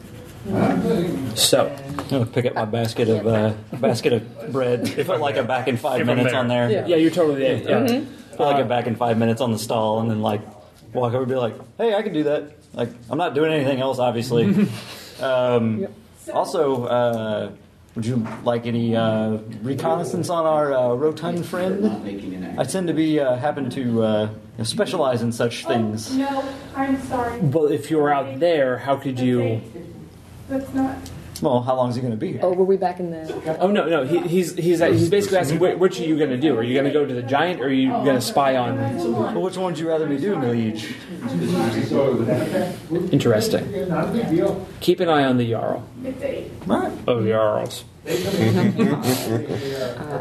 So, I'm gonna pick up my basket of uh, basket of bread. Put like a back in five minutes there. on there. yeah, you're totally yeah. Put like a back in five minutes on the stall, and then like walk over and be like, "Hey, I can do that." Like I'm not doing anything else, obviously. (laughs) um, Also, uh, would you like any uh, reconnaissance on our uh, rotund friend? I tend to be uh, happen to uh, specialize in such things. No, I'm sorry. Well, if you were out there, how could you? That's not. Well, how long is he going to be here? Oh, were we back in the? Oh no, no. He, he's he's he's basically asking, "Wh- which are you going to do? Are you going to go to the giant, or are you going to spy on? Well, which one would you rather me do, Liege? Interesting. Keep an eye on the jarl. It's. Oh, jarls. Uh,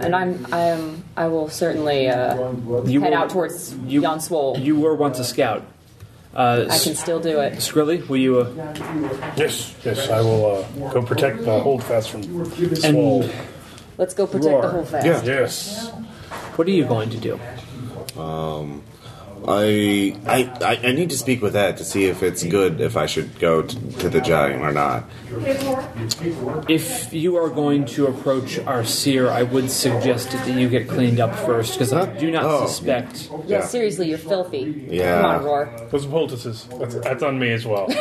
and I'm I am I will certainly uh, You head were- out towards you- Jan Swole. You were once a scout. Uh, I can still do it. Skrilly, will you? Uh, Yes, yes, I will uh, go protect the holdfast from Swole. and Let's go protect Roar. the holdfast. Yeah. Yes. what are you going to do? I, I I I need to speak with Ed to see if it's good if I should go t- to the giant or not. If you are going to approach our seer, I would suggest that you get cleaned up first, because I do not Oh. suspect. Yeah, Yeah. seriously, you're filthy. Yeah. Come on, Roar. Those are poultices. That's, that's on me as well. (laughs)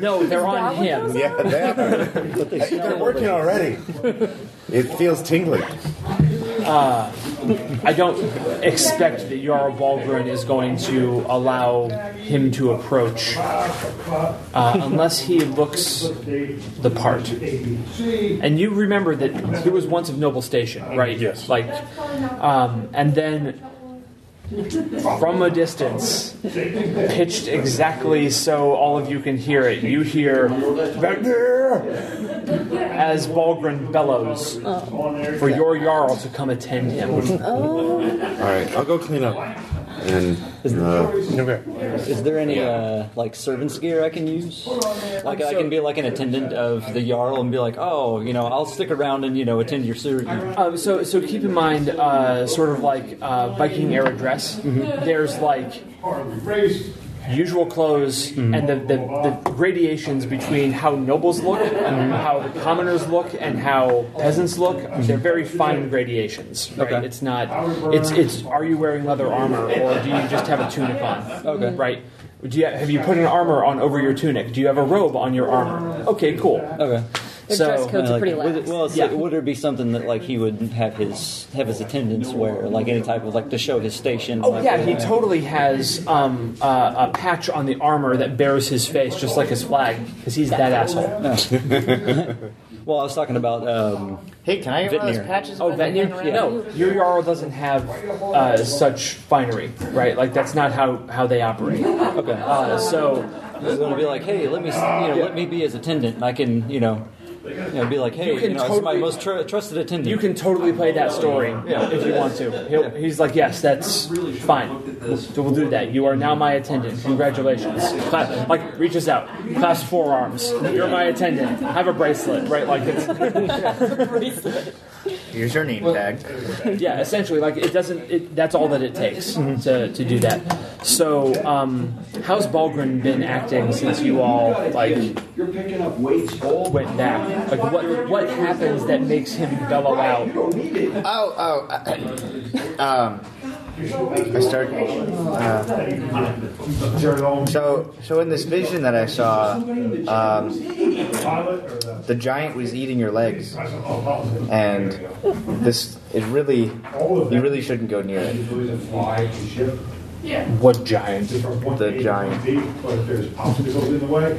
No, they're on him. Yeah, they are. (laughs) They're working already. (laughs) It feels tingling. I don't expect that Jarl Balgren is going to allow him to approach uh, unless he looks the part. And you remember that he was once of noble station, right? Yes. Like, um, and then from a distance, pitched exactly so all of you can hear it. You hear as Balgren bellows for your Jarl to come attend him. All right, I'll go clean up. And uh, Is there any uh, like servant's gear I can use? Like I can be like an attendant of the jarl and be like, oh, you know, I'll stick around and you know attend your ser- Um, so, so keep in mind, uh, sort of like uh, Viking era dress. There's like usual clothes mm-hmm. and the, the, the gradations between how nobles look, and how the commoners look, and how peasants look. They're mm-hmm. very fine gradations. Right? Okay. It's not. It's it's. Are you wearing leather armor or do you just have a tunic on? Okay. Right. Do you, have you put an armor on over your tunic? Do you have a robe on your armor? Okay, cool. Okay. Their So, dress codes are pretty would lax. it- well, Yeah. like, would there be something that like he would have his have his attendants wear, like any type of like to show his station? Oh like, yeah, he totally has um, uh, a patch on the armor that bears his face, just like his flag, because he's that asshole. (laughs) Well, I was talking about um, Hey, can I get one of those patches? Oh, by the Vetnir? hang around? No, your Jarl doesn't have uh, such finery, right? Like that's not how, how they operate. okay. Uh, so He's going to be like, hey, let me, you know, let me be his attendant, and I can, you know, you know be like, hey, You you, can know, it's my totally- most tr- trusted attendant. you can totally play that story if you want to. He'll, he's like, yes, that's fine. We'll, we'll do that. You are now my attendant. Congratulations. Cla- like reaches out, clasp forearms. You're my attendant. Have a bracelet, right? Like it's. (laughs) (laughs) Here's your name tag. (laughs) Yeah, essentially, like it doesn't. It, that's all that it takes to, to do that. So, um, how's Balgren been acting since you all like You're picking up weights all went back? Like, what what happens that makes him bellow out? Oh, oh. uh, (coughs) um, I start. Uh, so, so in this vision that I saw, um, the giant was eating your legs, and this it really, you really shouldn't go near it. What giant? The giant.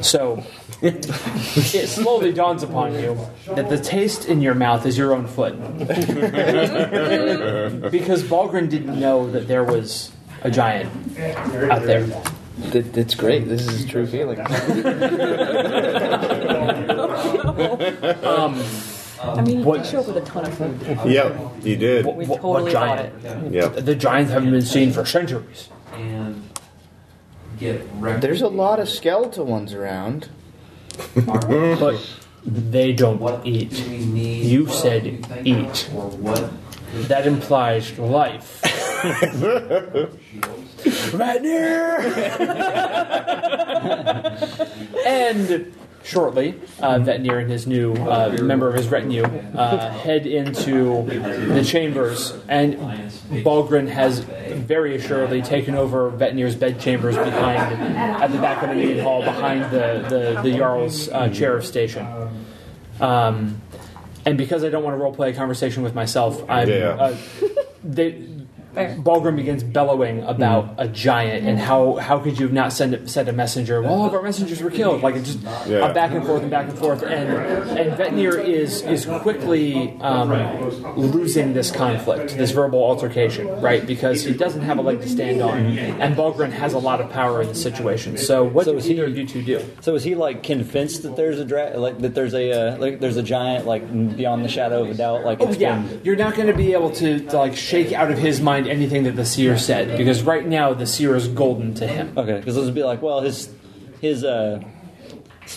So, it slowly dawns upon you that the taste in your mouth is your own foot, (laughs) because Balgren didn't know that there was a giant out there. That, that's great. This is a true feeling. (laughs) Um, I mean, What- you show up with a ton of food. yep, you did. We What- totally what giant? it. Yep. The giants haven't been seen for centuries. and get. There's a lot of skeletal ones around. (laughs) But they don't What eat. do? You said you eat. Or what? That implies life. (laughs) Vetnir! (laughs) and shortly, uh, Vetnir and his new uh, member of his retinue uh, head into the chambers, and Balgren has very assuredly taken over Vetnir's bedchambers behind, at the back of the main hall, behind the, the, the Jarl's uh, chair of station. Um, and because I don't want to roleplay a conversation with myself, I'm. Yeah. Uh, they, Fair. Balgren begins bellowing about a giant and how how could you have not send a, send a messenger? Well, all of our messengers were killed. Like it just Yeah. a back and forth and back and forth, and and Vetnir is is quickly um, losing this conflict, this verbal altercation, right? Because he doesn't have a leg to stand on, and Balgren has a lot of power in the situation. So what So do is he- either of you two do? So is he like convinced that there's a dra- like that there's a uh, like there's a giant like beyond the shadow of a doubt like Oh yeah, been- you're not going to be able to, to like shake out of his mind anything that the seer said because right now the seer is golden to him. okay because this would be like well his his uh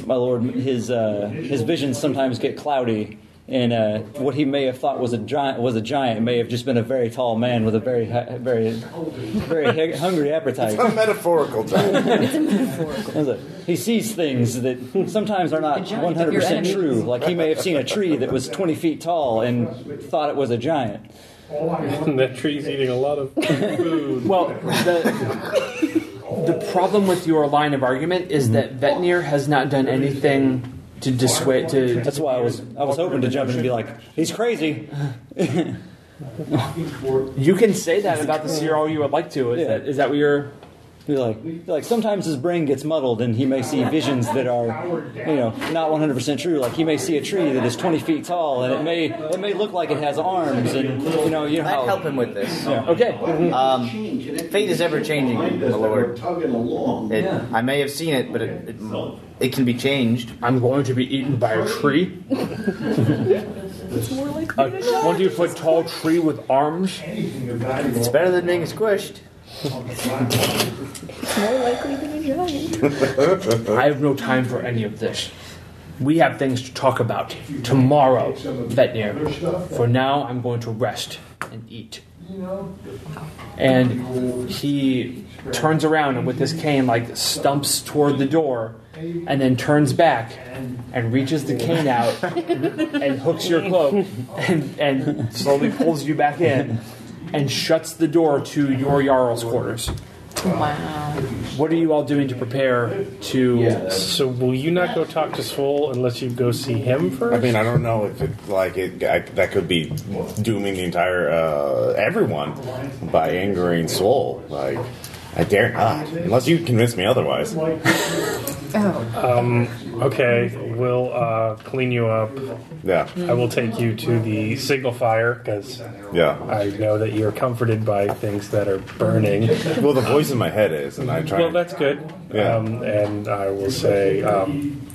my lord his uh his visions sometimes get cloudy and uh, what he may have thought was a giant was a giant may have just been a very tall man with a very hu- very very hungry appetite. It's a metaphorical giant. I was like, He sees things that sometimes are not The giant of your 100% true. Like he may have seen a tree that was 20 feet tall and thought it was a giant. That tree's eating a lot of food. Well, the the problem with your line of argument is that Vetnir has not done anything to dissuade to. That's why I was I was hoping to jump in and be like, he's crazy. You can say that about the seer all you would like to. Is Yeah. that is that what you're? Be like, be like sometimes his brain gets muddled and he may see visions that are, you know, not 100% true. Like he may see a tree that is 20 feet tall and it may it may look like it has arms and you know you know I'd how help him with this. Okay. Um, fate is ever changing, my lord. Tugging along. It, I may have seen it, but it, it, it can be changed. I'm going to be eaten by a tree. a 20 foot tall tree with arms. It's better than being squished. It's more likely than a giant. I have no time for any of this. We have things to talk about tomorrow, Vetnir. For now, I'm going to rest and eat. And he turns around and with his cane, like, stumps toward the door and then turns back and reaches the cane out (laughs) and hooks your cloak and, and slowly pulls you back in and shuts the door to your Jarl's quarters. Wow. What are you all doing to prepare to So will you not go talk to Swole unless you go see him first? I mean, I don't know if it like it. I, that could be dooming the entire uh, everyone by angering Swole. Like, I dare not, unless you convince me otherwise. Um, okay, we'll uh, clean you up. Yeah, I will take you to the signal fire because yeah. I know that you're comforted by things that are burning. Well, the voice in my head is, and I try. Well, that's good. Yeah. Um, and I will say, um,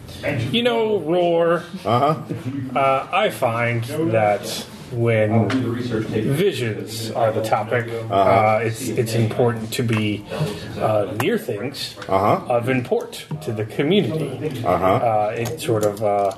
you know, Roar, uh huh. uh, I find that when visions are the topic, uh, it's it's important to be uh, near things Uh-huh. of import to the community. Uh-huh. Uh, it sort of uh,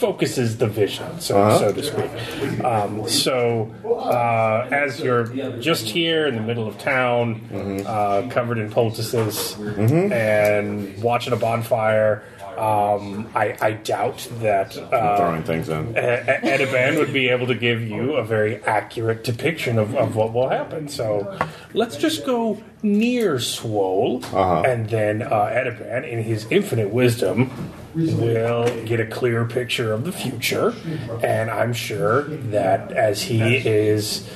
focuses the vision, so Uh-huh. so to speak. Um, so uh, as you're just here in the middle of town, Mm-hmm. uh, covered in poultices and watching a bonfire. Um, I, I doubt that uh, Throwing things in. Ediban would be able to give you a very accurate depiction of, of what will happen. So let's just go near Swole, Uh-huh. and then uh, Ediban, in his infinite wisdom, will get a clear picture of the future. And I'm sure that as he is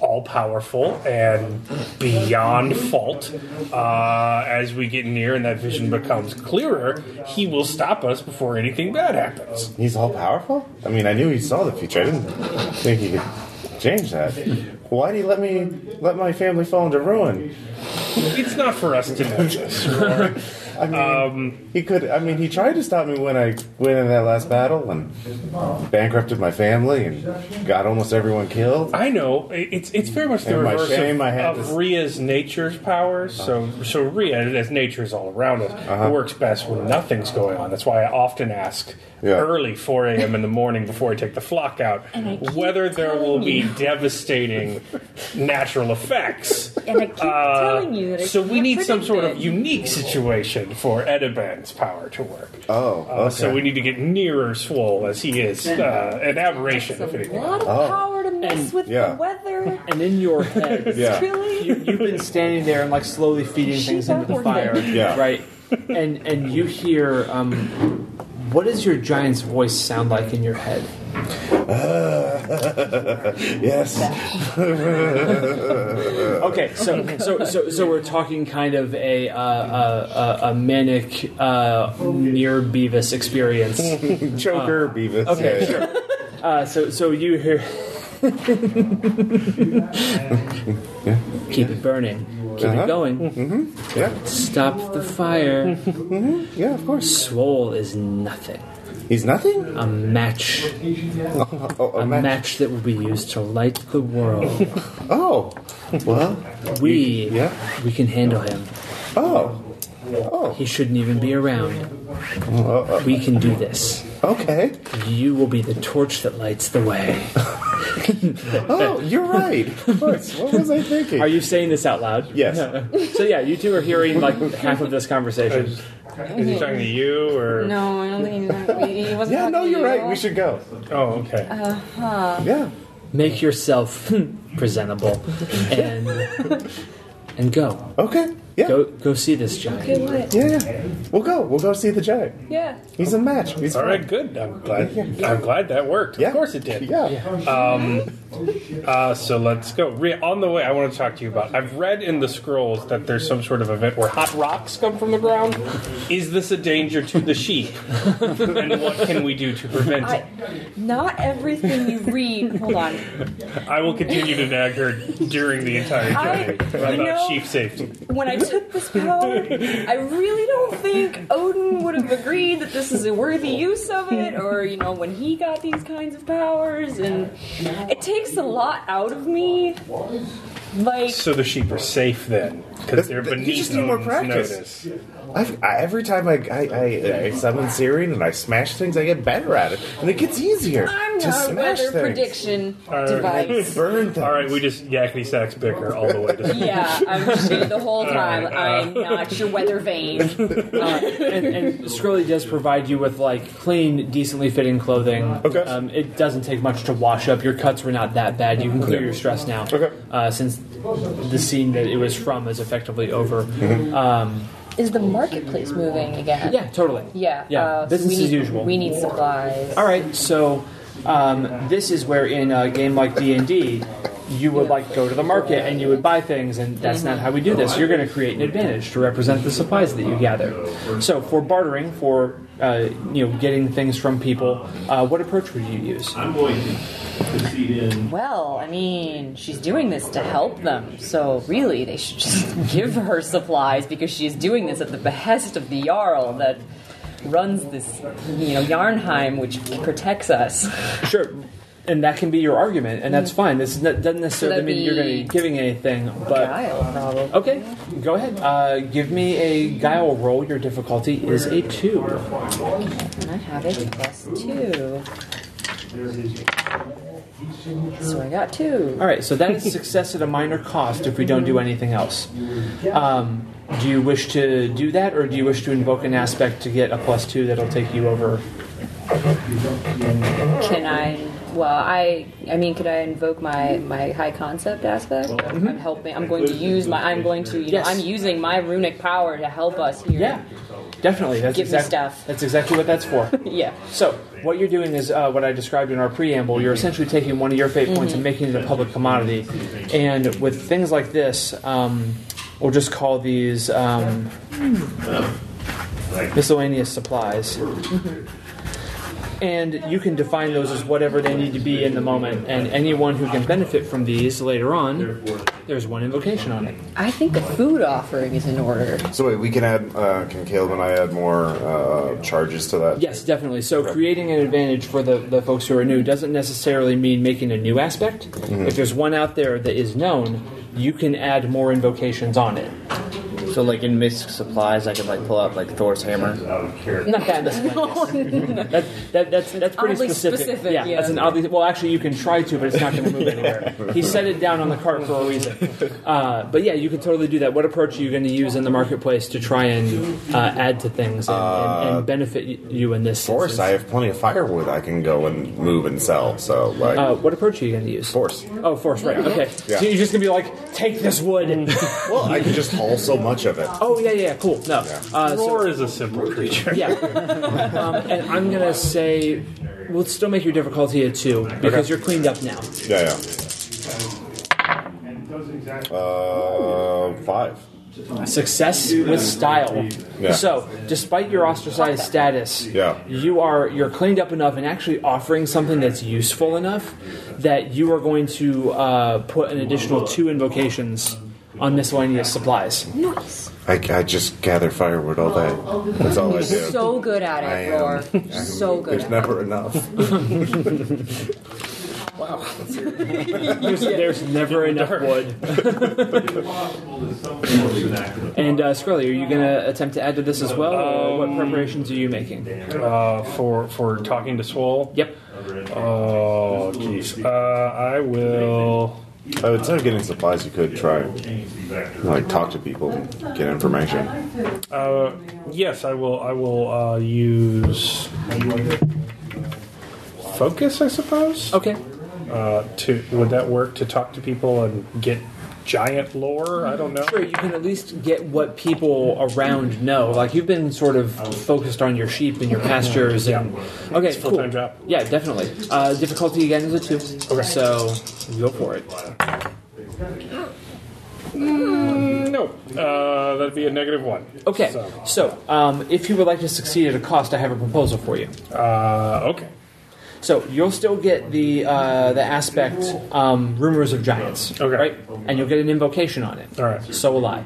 all powerful and beyond fault. Uh, as we get near and that vision becomes clearer, he will stop us before anything bad happens. He's all powerful. I mean, I knew he saw the future. I didn't think he could change that. Why did he let me let my family fall into ruin? It's not for us to know this. (laughs) I mean, Um, he could. I mean, he tried to stop me when I went in that last battle and bankrupted my family and got almost everyone killed. I know it's it's very much the And reverse shame, of, of Ria's nature's powers. So so Ria, as nature is all around us, Uh-huh. works best when nothing's going on. That's why I often ask Yeah. early 4 a.m. in the morning before I take the flock out And I keep whether there will telling be you. devastating natural effects. And I keep Uh, telling you that I so we need some sort it. of unique situation for Ediban's power to work. Oh, Uh, okay. So we need to get nearer Swole as he is uh, an aberration, if It's a anything. lot of Oh. power to mess And- with yeah. the weather. and in your head (laughs) Yeah. Really? you, you've been standing there and like slowly feeding things into the fire Yeah. right and and you hear um, what does your giant's voice sound like in your head (laughs) yes. (laughs) okay so so so, so we're talking kind of a uh, a, a, a manic uh, near beavis experience (laughs) Choker, Beavis. okay Yeah. sure uh, so so you hear keep it burning keep Uh-huh. it going Yeah. stop the fire Yeah, of course. swole is nothing He's nothing. a match Oh, a a match. match. that will be used to light the world. (laughs) Oh, well. We, Yeah. we can handle him. Oh. Oh. He shouldn't even be around. Uh, We can do this. okay. You will be the torch that lights the way. (laughs) (laughs) Oh, you're right. Of course. What was I thinking? Are you saying this out loud? Yes. (laughs) So yeah, you two are hearing like half of this conversation. Is he talking to you or? No, I don't think he, he wasn't. Yeah, no, talking to you're you. right. We should go. Oh, okay. Uh-huh. Yeah. Make yourself (laughs) presentable and and go. Okay. Yeah. Go go see this giant. Okay, what? Yeah, yeah. We'll go. We'll go see the giant. Yeah. He's a match. He's All right, good. I'm glad. I'm glad that worked. Yeah. Of course it did. Yeah. Uh, so let's go. Ria, on the way, I want to talk to you about. I've read in the scrolls that there's some sort of event where hot rocks come from the ground. Is this a danger to the sheep? (laughs) and what can we do to prevent I, it? not everything you read. Hold on. I will continue to nag her during the entire I- journey you about know- sheep safety. When I took this power, I really don't think Odin would have agreed that this is a worthy use of it, or you know, when he got these kinds of powers, and it takes a lot out of me Like, So the sheep are safe then, because they're You just need more practice. notice. I've, I, every time I, I, I, I summon Syrian and I smash things, I get better at it, and it gets easier I'm to not a smash weather things. prediction right. device. Burn things. All right, we just yakety sax bicker all the way to. Yeah, (laughs) I'm just the whole time. I'm not your weather vane. (laughs) and, and Skrilly does provide you with like clean, decently fitting clothing. Okay. Um, it doesn't take much to wash up. Your cuts were not that bad. You can clear your stress now. Okay. Uh, since the scene that it was from is effectively over. Um, Is the marketplace moving again? yeah, totally. Yeah. Yeah, uh, so business we as need, usual. We need supplies. All right, so um, this is where in a game like D and D, you would like go to the market and you would buy things, and that's not how we do this. You're going to create an advantage to represent the supplies that you gather. So for bartering, for uh, you know getting things from people, uh, what approach would you use? I'm going to proceed in. Well, I mean, she's doing this to help them, so really they should just (laughs) give her supplies because she's doing this at the behest of the Jarl that runs this, you know, Yarnheim, which protects us. Sure. And that can be your argument, and that's fine. This is not, doesn't necessarily Mm. mean you're going to be giving anything, but Guile, okay, go ahead. Uh, give me a guile roll. Your difficulty is a two. And I have a plus two. So I got two. All right, so that is (laughs) success at a minor cost if we don't do anything else. Um, do you wish to do that, or do you wish to invoke an aspect to get a plus two that'll take you over? Can I? Well, I. I mean, could I invoke my my high concept aspect? I'm helping. I'm going to use my. I'm going to. You Yes. know, I'm using my runic power to help us here. Yeah, definitely. That's Give me exact- stuff. That's exactly what that's for. (laughs) Yeah. So, what you're doing is uh, what I described in our preamble. You're essentially taking one of your fate points and making it a public commodity. And with things like this, um, we'll just call these um, miscellaneous supplies. And you can define those as whatever they need to be in the moment. And anyone who can benefit from these later on, there's one invocation on it. I think the food offering is in order. So wait, we can add. Uh, can Caleb and I add more uh, charges to that? Yes, definitely. So creating an advantage for the, the folks who are new doesn't necessarily mean making a new aspect. If there's one out there that is known, you can add more invocations on it. So, like in missed supplies, I could like pull out like Thor's hammer. Not that. (laughs) that, that that's that's pretty Oddly specific. specific, yeah, yeah. that's an oddly. Well, actually, you can try to, but it's not going to move anywhere. he set it down on the cart for a reason. Uh, but yeah, you could totally do that. What approach are you going to use in the marketplace to try and uh, add to things and, and, and benefit you in this? Force. I have plenty of firewood I can go and move and sell. So like Uh, what approach are you going to use? force. Oh, force, right. Okay. Yeah. So you're just going to be like, take this wood. And, Well, I can just haul so much of it. oh, yeah, yeah, cool. No. Uh, so, Roar is a simple creature. yeah. (laughs) um, and I'm going to say, we'll still make your difficulty a two because you're cleaned up now. Yeah, yeah. Uh, five. Success with style. Yeah. So, despite your ostracized status, Yeah. you are you're cleaned up enough and actually offering something that's useful enough that you are going to uh, put an additional two invocations on miscellaneous supplies. Nice. I, I just gather firewood all day. That's all I do. So good at I it, am. Roar. So good. There's at never enough. (laughs) There's, there's never enough wood. (laughs) and uh, Skrilly, are you going to attempt to add to this as well, or what preparations are you making? Uh, for for talking to Swole. Yep. Oh, jeez. Uh, I will. Oh, instead of getting supplies, you could try like talk to people, get information. Uh, yes, I will. I will uh, use focus. I suppose. Okay. Uh, to would that work to talk to people and get giant lore? I don't know. Sure, you can at least get what people around know. Like you've been sort of focused on your sheep and your pastures. And okay, full-time cool. job. Yeah, definitely. Uh, difficulty again is a two. Okay. So go for it. No, uh, that'd be a negative one. Okay. So, So um, if you would like to succeed at a cost, I have a proposal for you. uh, okay. So you'll still get the uh, the aspect um, rumors of giants. Okay. Right, and you'll get an invocation on it. All right. So will I.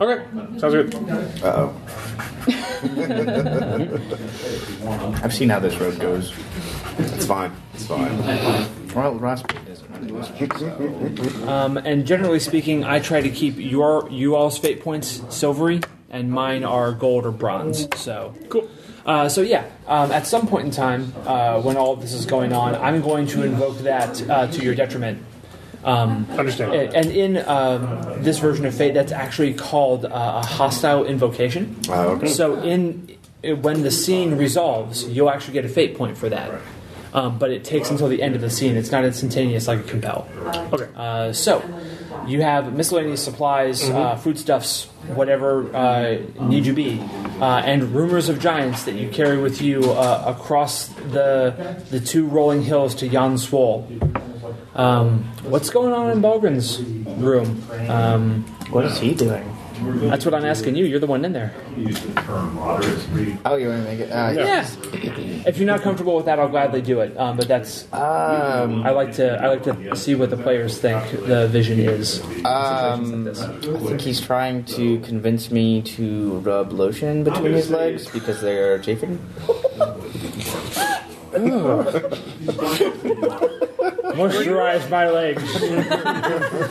Okay. Sounds good. Uh oh. (laughs) I've seen how this road goes. It's fine. It's fine. Well, Rasputin isn't. Um, and generally speaking, I try to keep your you all's fate points silvery, and mine are gold or bronze. So cool. Uh, so yeah, um, at some point in time, uh, when all of this is going on, I'm going to invoke that uh, to your detriment. Um, Understand. and and in um, this version of Fate, that's actually called uh, a hostile invocation. Ah, okay. So in when the scene resolves, you'll actually get a fate point for that. Um, but it takes until the end of the scene. It's not instantaneous like a compel. Okay. Uh, so you have miscellaneous supplies, Mm-hmm. uh, foodstuffs, whatever uh, need you be, uh, and rumors of giants that you carry with you uh, across the the two rolling hills to Jan Swole. Um, what's going on in Balgren's room? Um, What is he doing? That's what I'm asking you. You're the one in there. Oh, you want to make it? Uh, Yeah. If you're not comfortable with that, I'll gladly do it. Um, but that's Um, I like to I like to see what the players think the vision is. in situations like. I think he's trying to convince me to rub lotion between his legs because they're chafing. (laughs) Moisturize my legs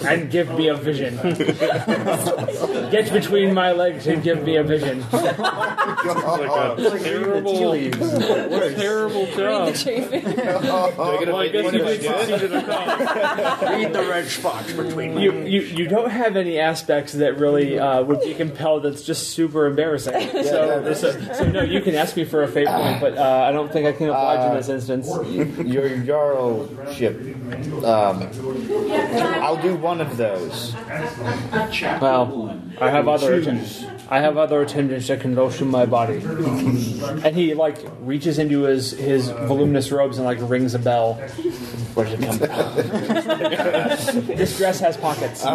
and give me a vision. (laughs) Get between my legs and give me a vision. (laughs) Like a terrible, terrible job. (laughs) Well, I guess you did succeed in a cause. (laughs) Read the red spots between You, you, you don't have any aspects that really uh, would be compelled. That's just super embarrassing. So, so, so no, you can ask me for a fate point, but uh, I don't think I can oblige in this instance. Your Jarlship. Um, I'll do one of those. Well, I have other attendants. I have other attendants that can lotion my body. And he like reaches into his his voluminous robes and like rings a bell. Where does it come from? (laughs) This dress has pockets.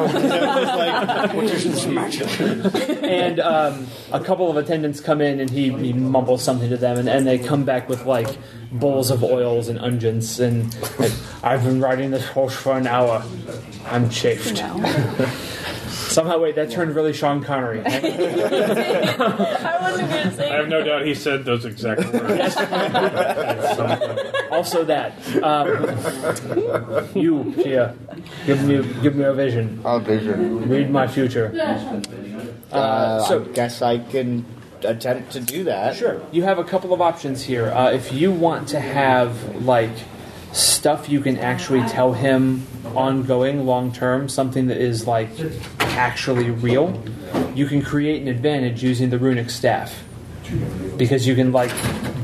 and um, a couple of attendants come in and he, he mumbles something to them and, and they come back with like bowls of oils and unguents and like, I've been riding this horse for an hour. I'm chafed. (laughs) Somehow, wait, that turned really Sean Connery. (laughs) I wasn't gonna say. I have no doubt he said those exact words. also, that um, you here, give me give me a vision. Oh, vision. Read my future. Uh, so- I guess I can attempt to do that. Sure. You have a couple of options here. Uh, if you want to have like stuff you can actually tell him ongoing, long term, something that is like actually real, you can create an advantage using the runic staff because you can like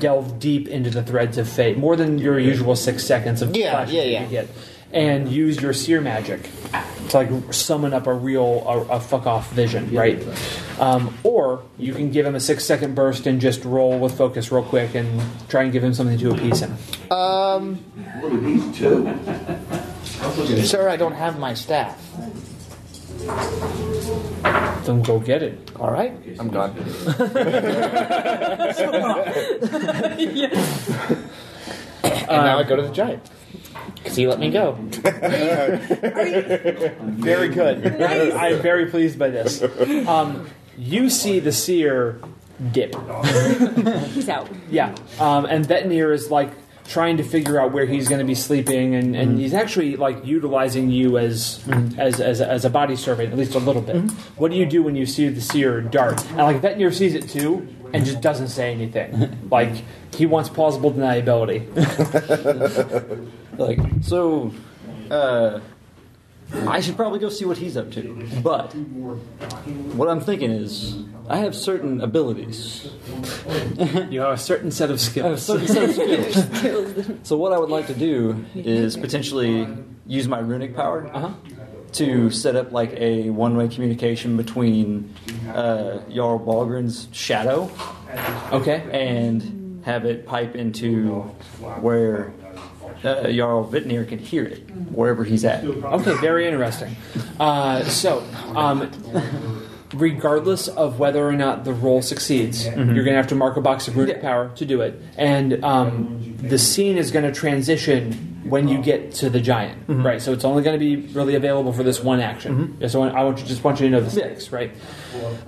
delve deep into the threads of fate more than your usual six seconds of Yeah, yeah, yeah. You get. And use your seer magic to like summon up a real a, a fuck off vision, right? Um, or you can give him a six second burst and just roll with focus real quick and try and give him something to appease him. Um, these two. sir, I don't have my staff. Then go get it. All right, I'm gone. (laughs) (laughs) (laughs) and now I go to the giant because he let me go. (laughs) Very good. I'm very pleased by this. Um, you see the seer dip. He's out. Yeah, um, and Vetnir is like trying to figure out where he's going to be sleeping, and, and he's actually like utilizing you as, as as as a body servant at least a little bit. What do you do when you see the seer dart? And like Vetnir sees it too, and just doesn't say anything. (laughs) like he wants plausible deniability. (laughs) Like, so, uh, I should probably go see what he's up to. But what I'm thinking is, I have certain abilities. (laughs) You have a certain set of I have a skills. certain set of skills. so what I would like to do is potentially use my runic power Uh-huh. To set up like a one-way communication between uh, Jarl Balgren's shadow Okay. and have it pipe into where uh, Jarl Vetnir can hear it wherever he's at. Okay, very interesting. Uh, so, um, regardless of whether or not the roll succeeds, you're going to have to mark a box of runic power to do it, and um, the scene is going to transition when you get to the giant, right? So it's only going to be really available for this one action. Yeah, So I want you, just want you to know the stakes, right?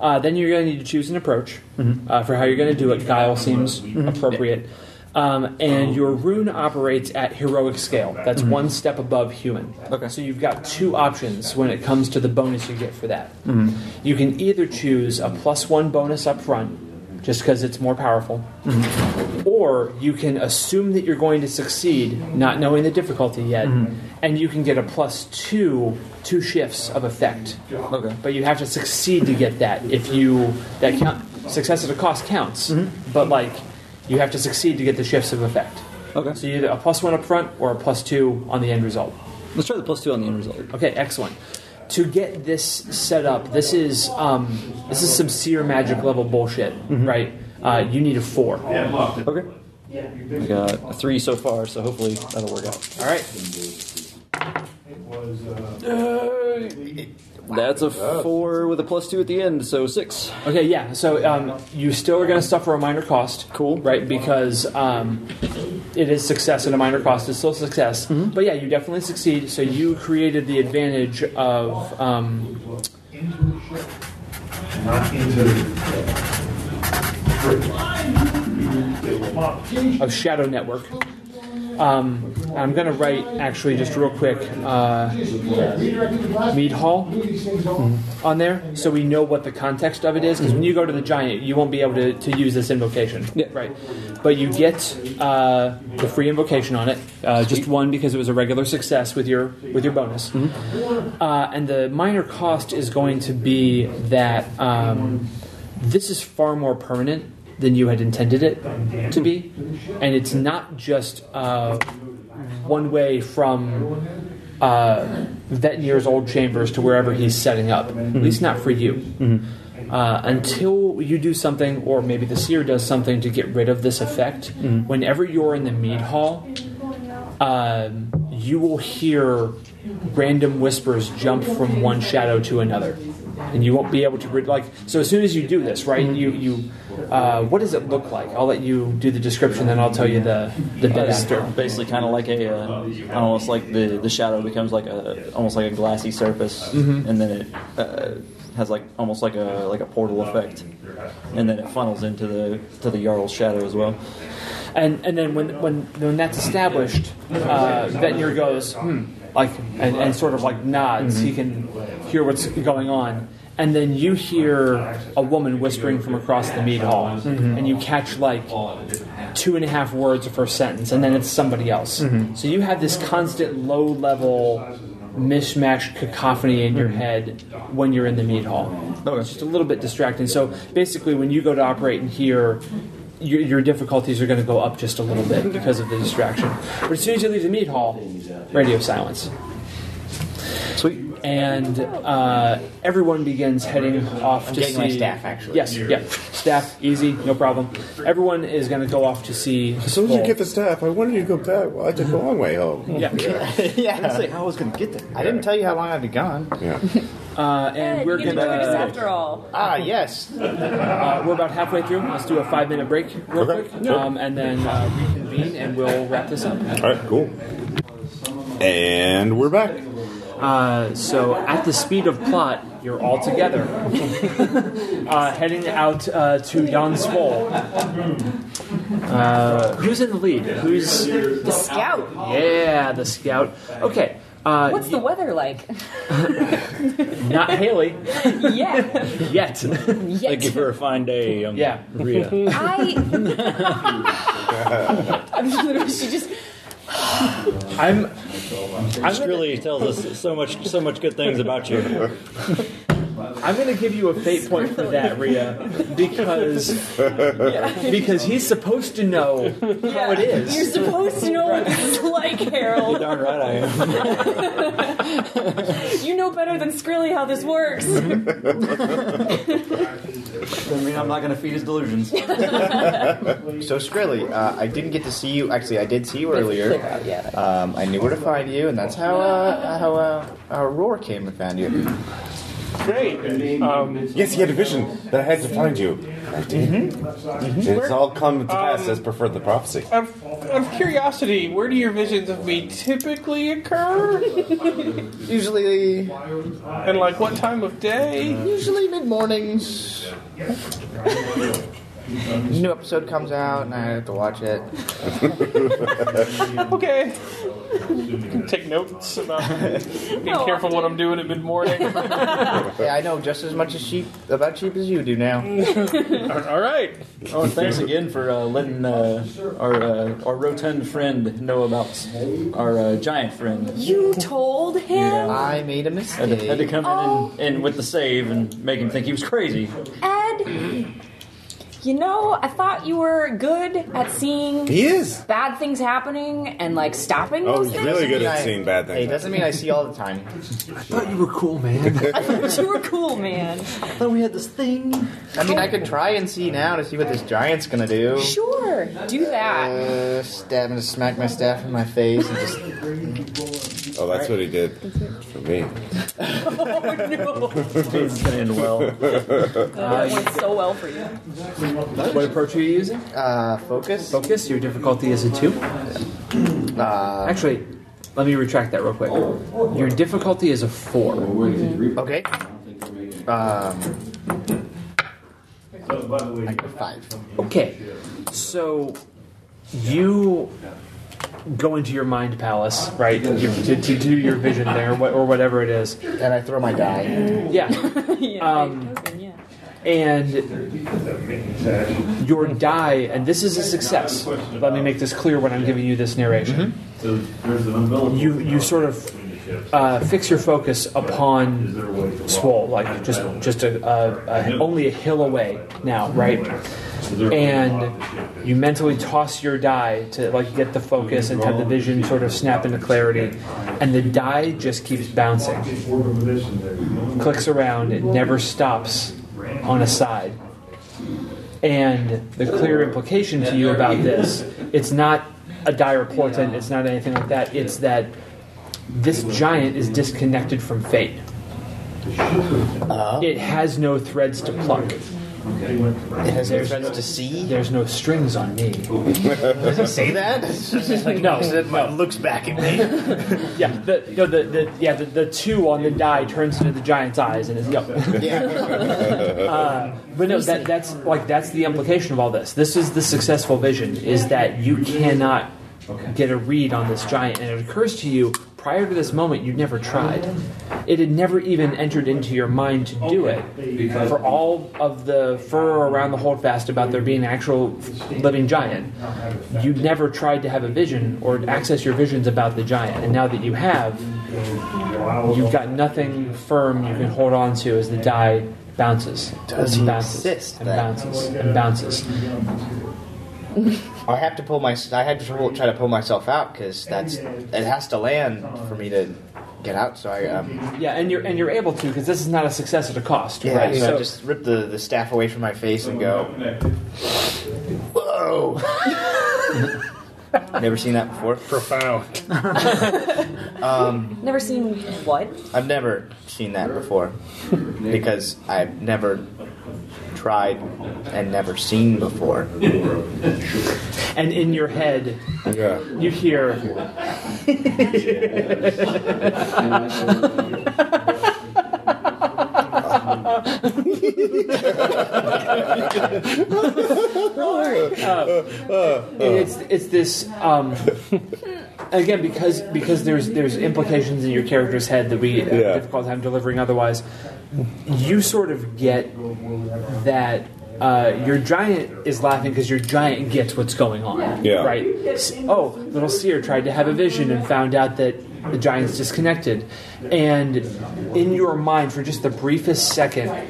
Uh, then you're going to need to choose an approach uh, for how you're going to do it. Guile seems appropriate. Um, and your rune operates at heroic scale. That's one step above human. Okay. So you've got two options when it comes to the bonus you get for that. You can either choose a plus one bonus up front, just because it's more powerful, mm-hmm. or you can assume that you're going to succeed, not knowing the difficulty yet, mm-hmm. and you can get a plus two two shifts of effect. Okay. But you have to succeed to get that. If you that count success at a cost counts, mm-hmm. but like you have to succeed to get the shifts of effect. Okay. So you either a plus one up front or a plus two on the end result. Let's try the plus two on the end result. Okay, excellent. To get this set up, this is um, this is some seer magic level bullshit, right? Uh, you need a four. All Okay. I got a three so far, so hopefully that'll work out. right. That's a four with a plus two at the end, so six. Okay, yeah. So um, you still are going to suffer a minor cost. Cool. Right? Because um, it is success and a minor cost is still success. But yeah, you definitely succeed. So you created the advantage of. Um, of Shadow Network. Um, I'm going to write, actually, just real quick, uh, Mead Hall on there so we know what the context of it is. Because when you go to the giant, you won't be able to, to use this invocation. Yeah. Right. But you get uh, the free invocation on it, uh, just one because it was a regular success with your with your bonus. Uh, and the minor cost is going to be that um, this is far more permanent than you had intended it to be, and it's not just uh, one way from uh, Vetnir's old chambers to wherever he's setting up. At least not for you. Uh, until you do something, or maybe the seer does something to get rid of this effect, whenever you're in the mead hall, um, you will hear random whispers jump from one shadow to another, and you won't be able to like. So as soon as you do this, right? You you. Uh, what does it look like? I'll let you do the description, then I'll tell you the the. Basically, kind of like a, uh, almost like the the shadow becomes like a, almost like a glassy surface, and then it uh, has like almost like a like a portal effect, and then it funnels into the to the Jarl's shadow as well. And and then when when when that's established, uh, Vetnir goes hmm, like and, and sort of like nods. He mhm. can hear what's going on, and then you hear a woman whispering from across the mead hall, mm-hmm. and you catch like two and a half words of her sentence, and then it's somebody else. Mm-hmm. So you have this constant low level mishmash cacophony in your mm-hmm. head when you're in the meat hall. It's just a little bit distracting. So basically, when you go to operate in here, your, your difficulties are going to go up just a little bit because of the distraction. But as soon as you leave the meat hall, radio silence. Sweet. And uh, everyone begins heading off to getting see. my staff, actually. Yes, yeah, staff, easy, no problem. Everyone is going to go off to see. As soon as you get the staff, I wanted you to go back. Well, I took a long way home. (laughs) yeah, I didn't say how I was going to get there. I didn't tell you how long I'd be gone. Yeah. (laughs) uh, and we're gonna. to join us after all. Ah, yes. Uh, we're about halfway through. Let's do a five minute break real Okay, quick, sure. um, and then uh, reconvene, and we'll wrap this up. All right, cool. And we're back. Uh, so, at the speed of plot, you're all together, (laughs) uh, heading out uh, to Jan Svol. Uh, who's in the lead? Who's The scout. yeah, the scout? Okay. Uh, What's the weather like? (laughs) not Haley (laughs) yeah. yet. Thank you for a fine day, young Yeah. Ria. I. (laughs) I'm literally. She just. (sighs) I'm. I'm This really tells us so much, so much good things about you. I'm gonna give you a fate point for that, Ria, because because he's supposed to know how it is. You're supposed to know what this is like, Harold. Darn right I am. (laughs) You know better than Skrilly how this works. (laughs) I mean, I'm not going to feed his delusions. (laughs) So, Skrilly, uh, I didn't get to see you. Actually, I did see you earlier. yeah. Um, I knew where to find you, and that's how uh, how uh, uh, Roar came and found you. Great. Um, Yes, he had a vision that I had to find you. I did. Mm-hmm. Mm-hmm. It's all come to um, pass as per the prophecy. out of, out of curiosity, where do your visions of me typically occur? (laughs) Usually, And like what time of day? usually mid mornings. (laughs) new episode comes out and I have to watch it. (laughs) Okay. Take notes about (laughs) being careful what I'm doing at mid morning. (laughs) Yeah, I know just as much as sheep about sheep as you do now. (laughs) All right. Oh, and thanks again for uh, letting uh, our uh, our rotund friend know about our uh, giant friend. You told him? I made a Had to, had to mistake. come in, and, in with the save and make him think he was crazy. Ed, you know, I thought you were good at seeing He is. bad things happening and like stopping Oh, those he's things. really good at I- seeing bad Hey, things. doesn't mean I see all the time. (laughs) I thought you were cool, man. (laughs) I thought you were cool, man. I thought we had this thing. I mean, I could try and see now to see what this giant's gonna do. Sure, do that. Uh, stab and smack my staff in my face and just Oh, that's what he did for me. (laughs) It's gonna end well. That went so well for you. What approach are you using? uh, focus. Focus. Your difficulty is a two. Uh, Actually, let me retract that real quick. Your difficulty is a four. okay. Um, I got five. Okay, so you go into your mind palace, right? You, to, to do your vision there, or whatever it is. And I throw my die. Yeah, (laughs) yeah, Um, cousin, yeah. And your die, and this is a success. Let me make this clear when I'm giving you this narration. You you sort of uh, fix your focus upon Swole, like just just a, a, a only a hill away now, right? And you mentally toss your die to like get the focus and have the vision sort of snap into clarity, and the die just keeps bouncing, clicks around, it never stops on a side. And the clear implication to you about this, it's not a dire portent, it's not anything like that, it's that this giant is disconnected from fate. Uh-huh. It has no threads to pluck. It has no threads to see. There's no strings on me. Does he say that? (laughs) No, It looks back at me. (laughs) yeah, the, no, the, the, yeah, the, the two on the die turns into the giant's eyes, and it's yep. (laughs) Yeah. Uh, but no, that, that's like that's the implication of all this. This is the successful vision: is that you cannot get a read on this giant, and it occurs to you prior to this moment you'd never tried. It had never even entered into your mind to do it. For all of the fur around the holdfast about there being an actual living giant, you'd never tried to have a vision or access your visions about the giant. And now that you have, you've got nothing firm you can hold on to as the die bounces. Does and he bounces exist, and bounces and bounces. (laughs) I have to pull my. I had to pull, try to pull myself out because that's. It has to land for me to get out. So I. Um, Yeah, and you're and you're able to because this is not a success at a cost, yeah. right? so I So, just rip the, the staff away from my face and go. Whoa. (laughs) Never seen that before. Profound. (laughs) Never seen what? I've never seen that before because I've never tried and never seen before. and in your head, Yeah. you hear. (laughs) it's it's this um, again because because there's there's implications in your character's head that we have a Yeah. difficult time delivering otherwise. You sort of get that uh, your giant is laughing because your giant gets what's going on. Yeah. Right. Oh, little seer tried to have a vision and found out that the giant's disconnected, and in your mind for just the briefest second.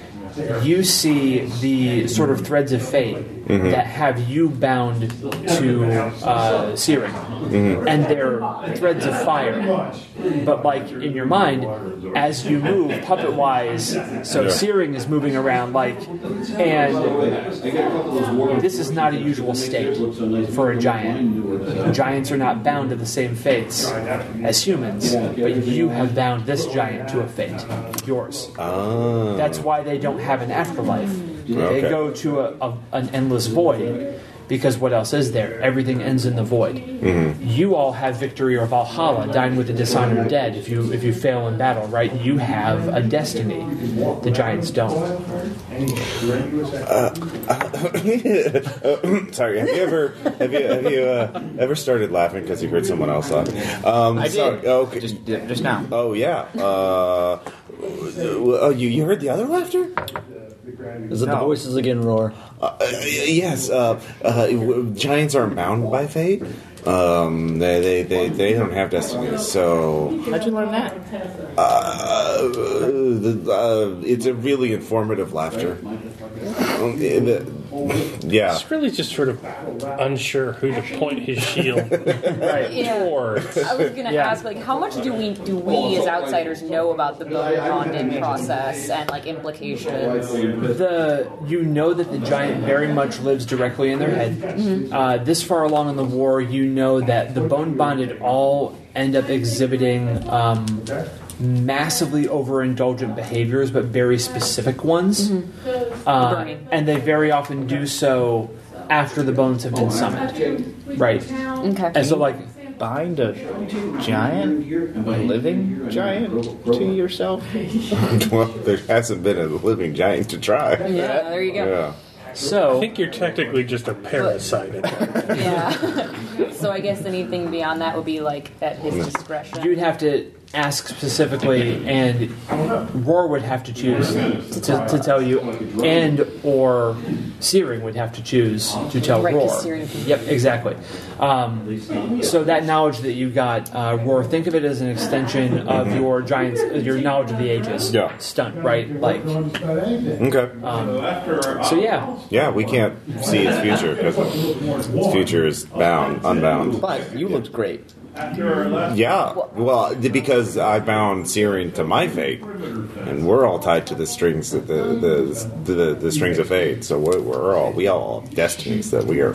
You see the sort of threads of fate Mm-hmm. that have you bound to uh, searing, mm-hmm. and they're threads of fire. But like in your mind, as you move puppet wise, so Yeah. searing is moving around like, and this is not a usual state for a giant. Giants are not bound to the same fates as humans, but you have bound this giant to a fate, yours. Ah. That's why they don't have an afterlife. They go to a, a, an endless void. because what else is there? Everything ends in the void. You all have victory or Valhalla, dine with the dishonored dead. If you if you fail in battle, right? You have a destiny. The giants don't. (laughs) Sorry, have you ever have you have you uh, ever started laughing because you heard someone else laugh? Um, I sorry, did. Okay. Just just now. Oh yeah. Uh, oh, you you heard the other laughter? Is it the voices again, Roar? Uh, yes. Uh, uh, giants aren't bound by fate. Um, they, they, they, they don't have destinies. So How'd you learn that? uh, the, uh, it's a really informative laughter. Um, the- yeah. He's really just sort of unsure who to point his shield (laughs) Yeah. (laughs) towards. I was gonna Yeah. ask, like, how much do we do we as outsiders know about the bone bonding process and like implications? The you know that the giant very much lives directly in their head. Uh, this far along in the war, you know that the bone bonded all end up exhibiting um, massively overindulgent behaviors, but very specific ones, uh, and they very often do so after the bones have been summoned. Right, Okay. and so like Bind a giant, a living giant to yourself? (laughs) Well, there hasn't been a living giant to try. Yeah, there you go. Yeah. So I think you're technically just a parasite. at. (laughs) Yeah. (laughs) so I guess anything beyond that would be like at his discretion. You'd have to ask specifically, and Roar would have to choose to, to tell you, and or Searing would have to choose to tell Right, 'cause Roar. Searing can- Yep, exactly. Um, so that knowledge that you got, uh, Roar, think of it as an extension of your giants, uh, your knowledge of the ages. Yeah. Stunt, right? Like, Okay. so yeah. Yeah, we can't see its future because its future is bound, unbound. But you looked great. Yeah, well, because I bound Searing to my fate, and we're all tied to the strings, the the the, the, the strings of fate. So we're, we're all we all have destinies that we are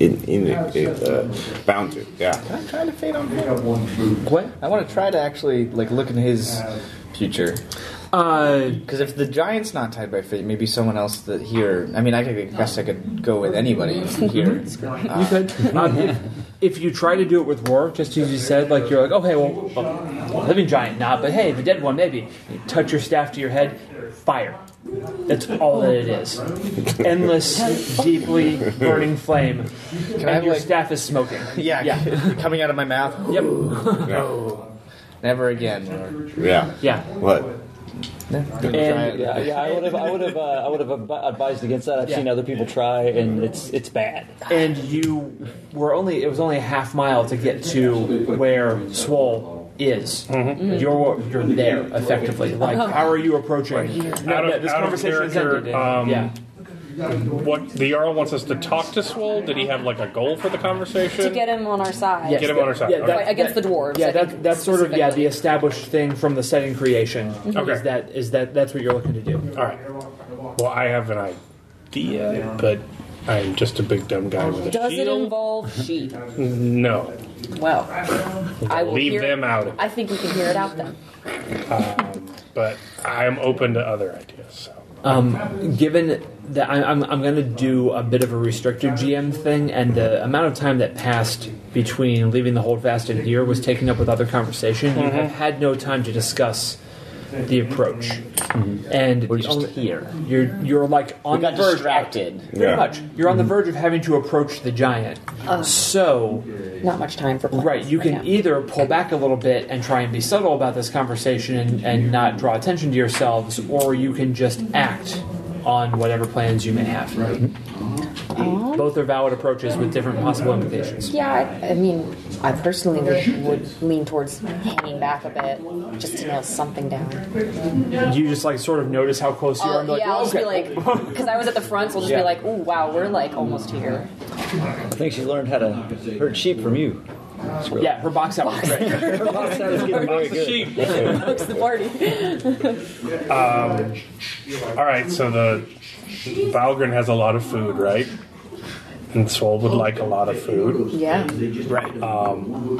in, in, uh, bound to. Yeah. I'm trying to fade on him. What? I want to try to actually like look in his future. Uh, Because if the giant's not tied by fate, maybe someone else that here. I mean, I could, I guess I could go with anybody (laughs) here. You could. (laughs) Um, if, if you try to do it with Roar, just as you said, like you're like, okay, well, well, living giant, not, but hey, the dead one, maybe. You touch your staff to your head, fire. That's all that it is. Endless, deeply burning flame, I and have, your like- staff is smoking. Yeah, yeah, (laughs) coming out of my mouth. yep, Yeah. Never again. Yeah. yeah. What? And Yeah, yeah. I would have, I would have, uh, I would have advised against that. I've Yeah. seen other people try, and it's it's bad. and you were only it was only a half mile to get to where Swole is. You're you're there effectively. Like, how are you approaching? No, Out no, of- this out of conversation is character, ended. um, yeah. What the Jarl wants us to talk to Swole? Did he have like a goal for the conversation? to get him on our side. Yes, Get him on our side. Yeah, Okay. that- Fight against that- the dwarves. Yeah, that, that's sort of yeah the established thing from the setting creation. Mm-hmm. Okay. Is that is that that's what you're looking to do? All right. Well, I have an idea, but I'm just a big dumb guy with a Does it involve sheep? no, Well, I will leave hear them out. I think we can hear it out then. Um, but I'm open to other ideas. So. Um, given that I, I'm, I'm going to do a bit of a restricted GM thing, and the amount of time that passed between leaving the holdfast and here was taken up with other conversation, you have had no time to discuss the approach. Mm-hmm. And We're the just only- here. You're you're like on We got the verge. distracted. Pretty Yeah. much, you're on the verge of having to approach the giant. Uh, so. Not much time for plans Right, you can now. either pull back a little bit and try and be subtle about this conversation and, and not draw attention to yourselves, or you can just act on whatever plans you may have. Both are valid approaches with different possible implications. Yeah, I, I mean, I personally would, would lean towards hanging back a bit just to nail something down. Do you just like sort of notice how close you are. And be oh, like, yeah, I'll just be like, because I was at the front, so I'll just Yeah. be like, ooh, wow, we're like almost here. I think she learned how to herd sheep from you. Skrill. yeah, her box out was great. Her box sound is getting very good. Sheep. Looks (laughs) the party. Um, all right, so the Balgren has a lot of food, right? And Swole would like a lot of food. yeah. right. Um,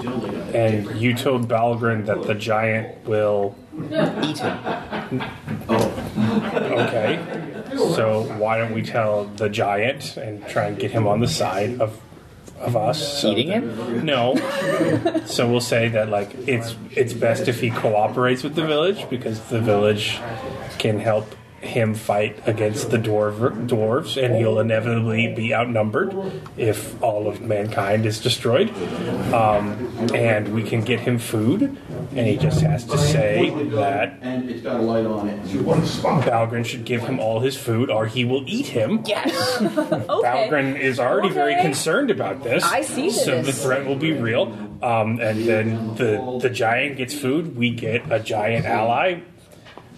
and you told Balgren that the giant will Eat him. Oh. Okay. So why don't we tell the giant and try and get him on the side of of us? so Eating that- him? No. so we'll say that like it's it's best if he cooperates with the village because the village can help him fight against the dwarf dwarves and he'll inevitably be outnumbered if all of mankind is destroyed um, and we can get him food and he just has to say that And it's got a light on it. Balgren should give him all his food or he will eat him. Yes. (laughs) (laughs) okay. Balgren is already very concerned about this. I see So the threat will be real. Um, and then the the giant gets food. We get a giant ally.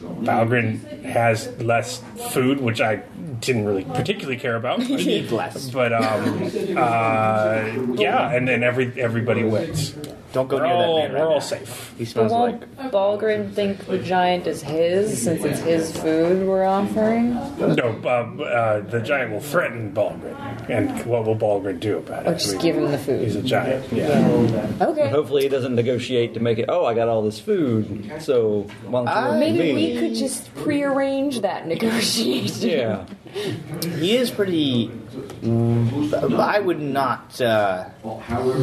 Balgren has less food, which I didn't really particularly care about. (laughs) But, Need less. but um, uh, yeah, and then every everybody wins. Don't go We're near that all, man we're right all now. safe. He smells won't like. Balgren think the giant is his since it's his food we're offering? No, uh, uh, the giant will threaten Balgren. And what will Balgren do about it? Or just give him the food? He's a giant. Yeah. Okay. Hopefully, he doesn't negotiate to make it. Oh, I got all this food, so why don't you work for Maybe me? we could just prearrange that negotiation. Yeah. He is pretty. mm, I would not. Uh,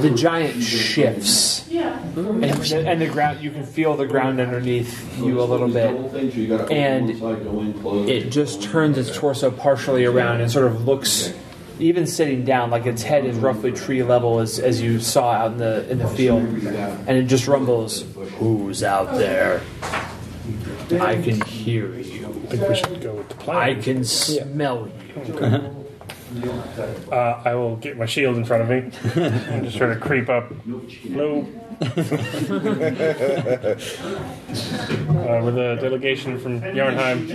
The giant shifts, and, and the ground. You can feel the ground underneath you a little bit. And It just turns its torso partially around and sort of looks, even sitting down, like its head is roughly tree level as, as you saw out in the in the field, and it just rumbles. Who's out there? I can hear you. I think we should go with the plan. I can smell you. Uh, I will get my shield in front of me and just sort of creep up. Hello. (laughs) uh, with a delegation from Yarnheim.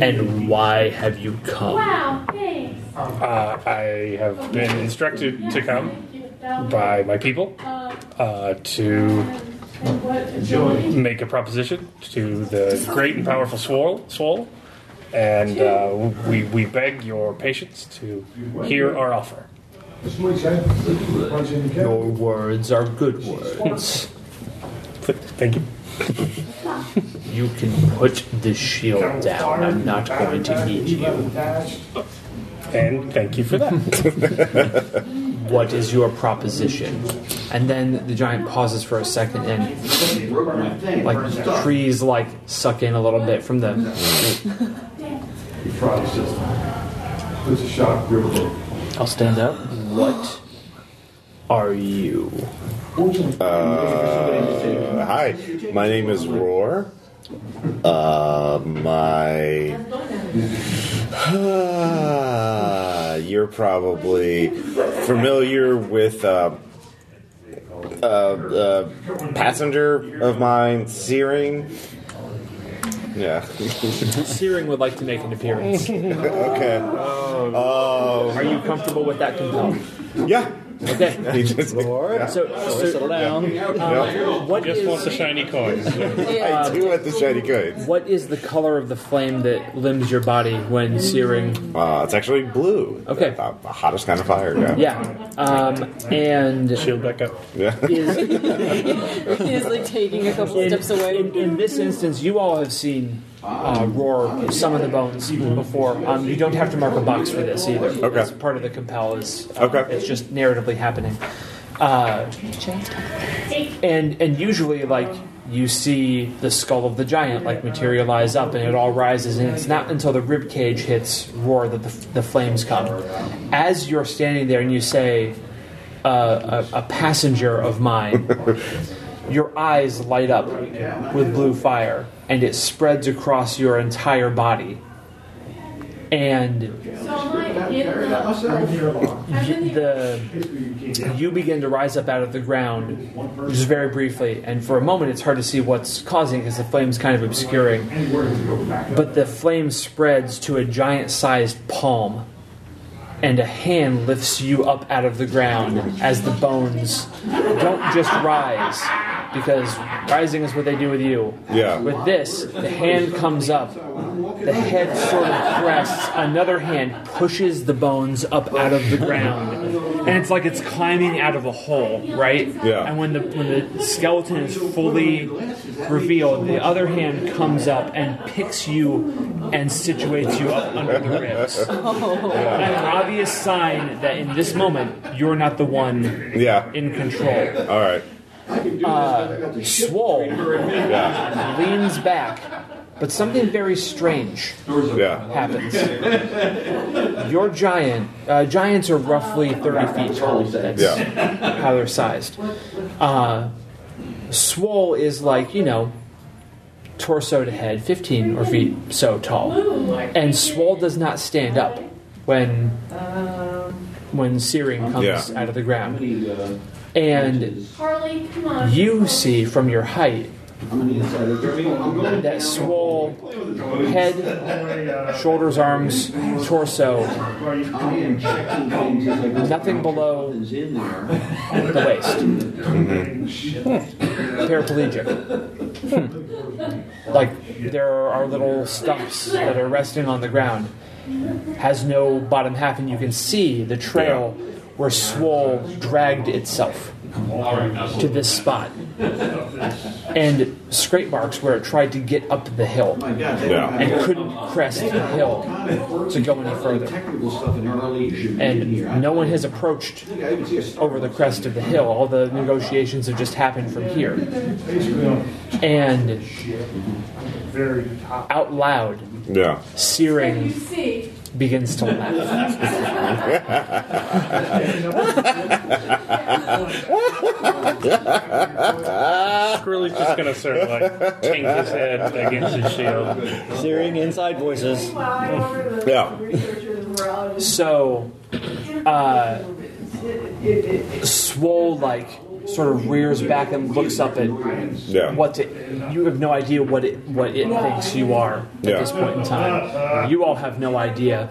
And why have you come? Wow, thanks. Uh, I have been instructed to come by my people uh, to make a proposition to the great and powerful Swole, Swole and uh, we, we beg your patience to hear our offer. Your words are good words. Thank you. You can put the shield down. I'm not going to eat you. And thank you for that. (laughs) What is your proposition? And then the giant pauses for a second and like trees like suck in a little bit from the It's a shock, real quick. I'll stand up. what are you? Uh, hi, my name is Roar. Uh, my. (sighs) you're probably familiar with uh, uh, uh, passenger of mine, Searing. Yeah. (laughs) Searing would like to make an appearance. (laughs) okay. Oh. Are you comfortable with that compel? yeah. Okay. (laughs) He just- So, so Settle down. Yeah. what Just want the shiny coins. (laughs) I do want the shiny coins. what is the color of the flame that limbs your body when searing? Uh, it's actually blue. Okay. The, the hottest kind of fire. Yeah. Yeah, um, and Shield back up. Yeah. (laughs) is He's like taking a couple in, steps away. in, in this instance, you all have seen uh, roar of the bones even before. Um, you don't have to mark a box for this either. Okay. It's part of the compel is uh, Okay. It's just narratively happening. Uh, and and usually like you see the skull of the giant like materialize up and it all rises and it's not until the rib cage hits roar that the, the flames come as you're standing there and you say uh, a, a passenger of mine (laughs) your eyes light up with blue fire and it spreads across your entire body. And the you begin to rise up out of the ground just very briefly and for a moment it's hard to see what's causing because the flame's kind of obscuring. But the flame spreads to a giant sized palm and a hand lifts you up out of the ground as the bones don't just rise because rising is what they do with you Yeah. with this the hand comes up the head sort of crests another hand pushes the bones up out of the ground and it's like it's climbing out of a hole, right? Yeah. And when the when the skeleton is fully revealed, the other hand comes up and picks you and situates you up under the ribs. (laughs) Oh. An obvious sign that in this moment you're not the one Yeah. in control. All right. Swole Yeah. (laughs) leans back, but something very strange Yeah. happens. Your giant, uh, giants are roughly 30 feet tall. That's Yeah. how they're sized. Uh, Swole is like, you know, torso to head, 15 or feet so tall. And Swole does not stand up when when Searing comes Yeah. out of the ground. And Harley, come on. you see from your height that swole head, shoulders, arms, torso, nothing below the waist. Mm-hmm. Paraplegic. Hmm. Like there are little stumps that are resting on the ground. Has no bottom half, and you can see the trail where Swole dragged itself to this spot. And scrape marks where it tried to get up the hill and couldn't crest the hill to go any further. And no one has approached over the crest of the hill. All the negotiations have just happened from here. And out loud, Yeah. Searing See, begins to laugh. Skrilly's just gonna sort of like tink his head against his shield. Hearing inside voices. Yeah. So, uh, Swole like sort of rears back and looks up at Yeah. what to, you have no idea what it what it thinks you are at Yeah. this point in time. You all have no idea,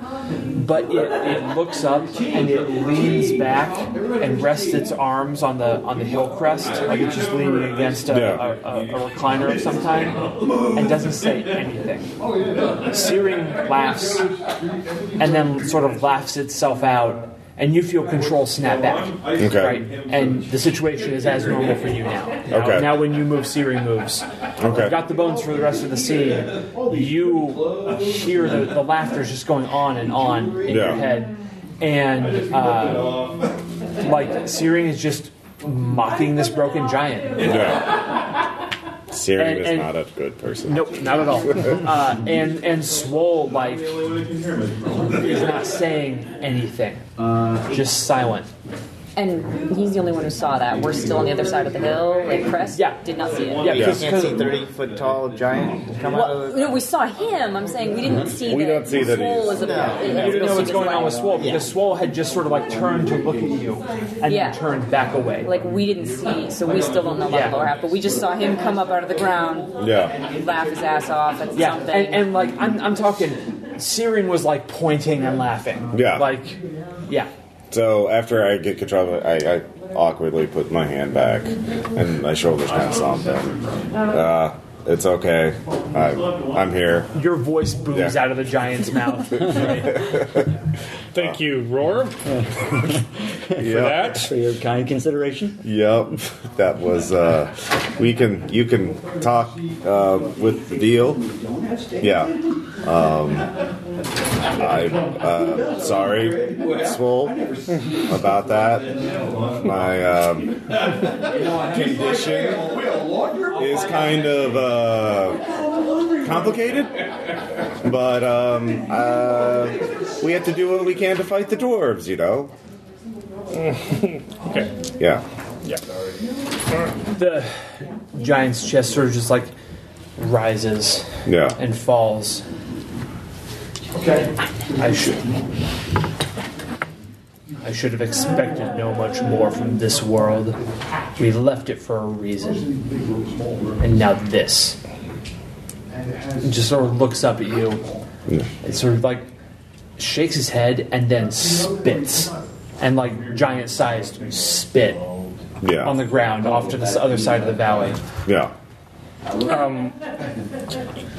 but it, it looks up and it leans back and rests its arms on the on the hill crest, like it's just leaning against a, Yeah. a, a, a recliner of some kind, and doesn't say anything. Searing laughs and then sort of laughs itself out. And you feel control snap back, Okay. right? And the situation is as normal for you now. Now, Okay. now when you move, Searing moves. Okay. You've got the bones for the rest of the scene. You hear the, the laughter just going on and on in Yeah. your head, and uh, like Searing is just mocking this broken giant. Yeah. Siri And- is and- not a good person. Nope, not at all. Uh, and and Swole like is not saying anything, just silent. And he's the only one who saw that. We're still on the other side of the hill. Like Crest Yeah. did not see it. Yeah, Yeah. because Can't see thirty foot tall giant come out of the. no, we saw him. I'm saying we didn't mm-hmm. see We that. don't see that Swole is a, No. is you supposed didn't know what's going on with Swole because Swole had just sort of like turned to look at you and Yeah. then turned back away. Like we didn't see, so we still don't know about Yeah. the lower half. But we just saw him come up out of the ground, Yeah. laugh his ass off at Yeah, something. and, and like I'm, I'm talking, Searing was like pointing and laughing. Yeah. like yeah. So after I get control of it, I, I awkwardly put my hand back and my shoulders kind of something. Uh, it's okay. I, I'm here. Your voice booms Yeah. out of the giant's mouth. (laughs) Thank you, Roar, (laughs) for that. For your kind consideration. Yep, that was. Uh, we can. You can talk uh, with the deal. Yeah. Um, I'm uh, sorry, Swole, about that. My um, condition is kind of uh, complicated, but um, uh, we have to do what we can to fight the dwarves. You know. Okay. Yeah. Yeah. the giant's chest sort of just like rises Yeah. and falls. Okay. I should. I should have expected no much more from this world. We left it for a reason. And now this. It just sort of looks up at you. It sort of like shakes his head and then spits. And like giant sized spit Yeah. on the ground off to the s- other side of the valley. Yeah. Um,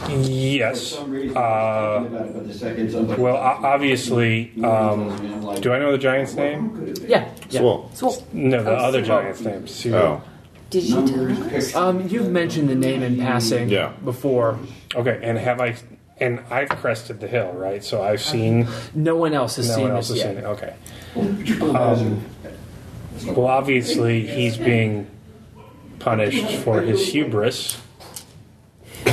yes. Uh, But the second, somebody. well, o- obviously, um, do I know the giant's name? Yeah. yeah. Swole. No, the other giant's name. Cyril. Oh. Did you tell us? Um, you've mentioned the name in passing Yeah. before. Okay, and have I? And I've crested the hill, right? So I've seen. No one else has No seen one else this has yet. seen it. Okay. Um, well, obviously, he's being punished for his hubris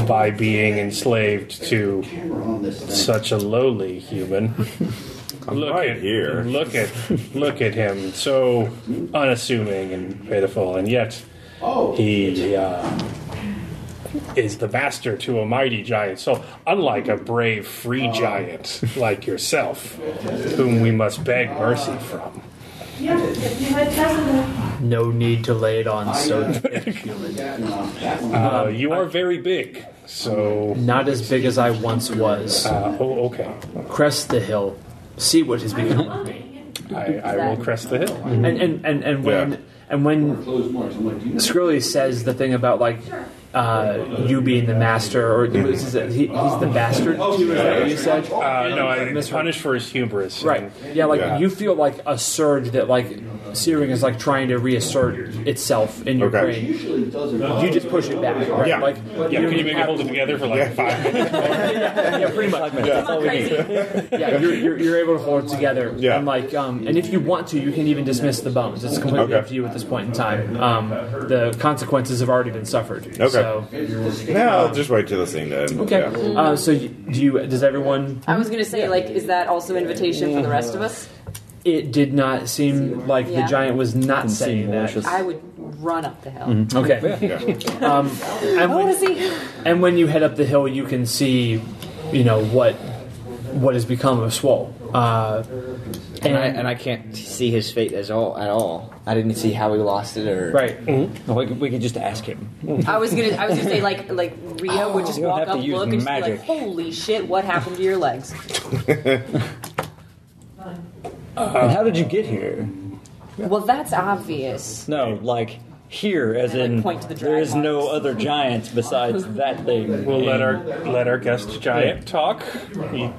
by being enslaved to on this thing. such a lowly human. (laughs) look right at here. Look at look at him, so unassuming and pitiful, and yet Oh. he uh, is the master to a mighty giant. So, unlike a brave, free giant like yourself, whom we must beg mercy from. Yeah, if you had tested No need to lay it on so thick, human. Uh, you are very big, so. Not as big as I once was. Uh, oh, okay. Crest the hill. See what has become of me. I, I will crest the hill. And and and, and when Yeah. and when Closed marks. I'm like, do you know? Skrilly says the thing about like uh, you being the master, or is it, he, he's the bastard too? Is that what you said? Uh, no, I Misread. punished for his hubris. Right. Yeah, like Yeah. you feel like a surge that like Searing is like trying to reassert itself in your Okay. brain. Usually it doesn't. You just push it back. Right? Yeah. Like Yeah, can you maybe hold it together for like five minutes? (laughs) yeah, pretty much. That's all we need. (laughs) Yeah, you're, you're, you're able to hold it together. Yeah. And like, um, and if you want to, you can even dismiss the bones. It's completely Okay. up to you at this point in time. Um, the consequences have already been suffered. Okay. So, No, just wait till the scene to end. okay. Yeah. Uh, so you- do you? Does everyone? I was gonna say, like, is that also invitation for the rest of us? It did not seem like Yeah. the giant was not saying that. I would run up the hill. Okay. (laughs) Um, and when, want to see. and when you head up the hill, you can see, you know what, what has become of Swole. Uh, And I and I can't see his fate as all at all. I didn't see how he lost it or right. We could, we could just ask him. I was gonna, I was gonna say, like, like Ria would just walk up, use look, and just be like, "Holy shit! What happened to your legs?" (laughs) and how did you get here? Well, that's obvious. No, like here, as And, like, in point to the there is drag no other giants besides (laughs) that thing. We'll let our let our guest giant talk. He-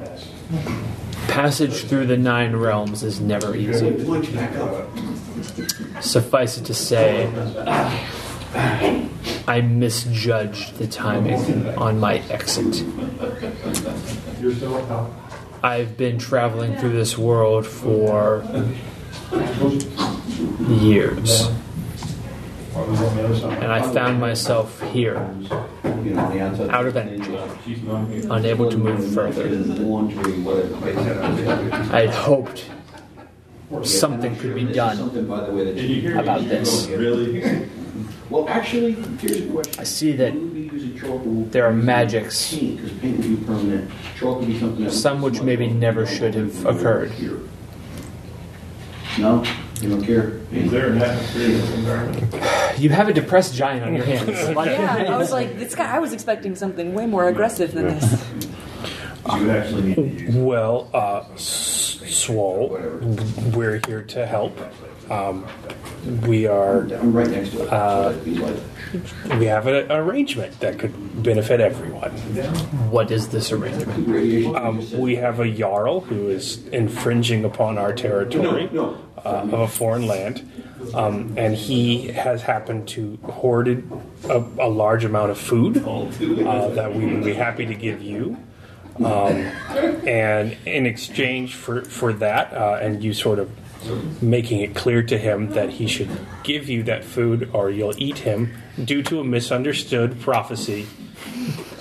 Passage through the nine realms is never easy. Punch back up. Suffice it to say, I misjudged the timing on my exit. I've been traveling through this world for years, and I found myself here, You know, the outside. out of energy, unable to move further. I had hoped something could be done Something, by the way, that you about this. Well, actually, here's a question. I see that Would we use a charcoal there are magics, paint? Because paint would be permanent. Chalk would be something that. some which maybe never should have occurred. No, you don't care. Is there an You have a depressed giant on your (laughs) hands. Like- Yeah, I was like, this guy. I was expecting something way more aggressive than this. You actually need to Well, uh, S- Swole, we're here to help. Um, we are. I'm right next to it. Uh, We have an arrangement that could benefit everyone. What is this arrangement? Um, we have a jarl who is infringing upon our territory uh, of a foreign land, um, and he has happened to hoarded a, a large amount of food uh, that we would be happy to give you. Um, and in exchange for, for that, uh, and you sort of making it clear to him that he should give you that food or you'll eat him due to a misunderstood prophecy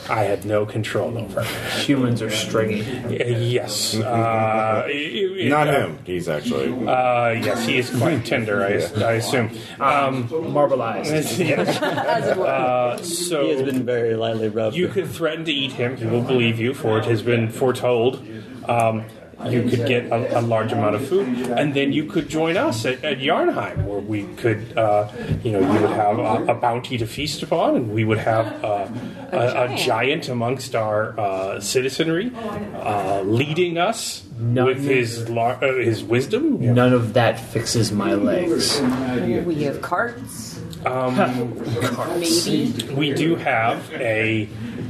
I had no control over. Humans are stringy. Uh, Yes. Uh, it- it- Not uh, him. He's actually. Uh, yes, he is quite tender, I, I assume. Um, Marbleized. (laughs) yes. Uh, so He has been very lightly rubbed. you could threaten to eat him. He will believe you, for it has been foretold. Um, you could get a, a large amount of food, and then you could join us at, at Yarnheim, where we could, uh, you know, you would have a, a bounty to feast upon, and we would have uh, a, a giant amongst our uh, citizenry, uh, leading us with his lar- uh, his wisdom. None of that fixes my legs. We have carts. (laughs) Maybe we do have a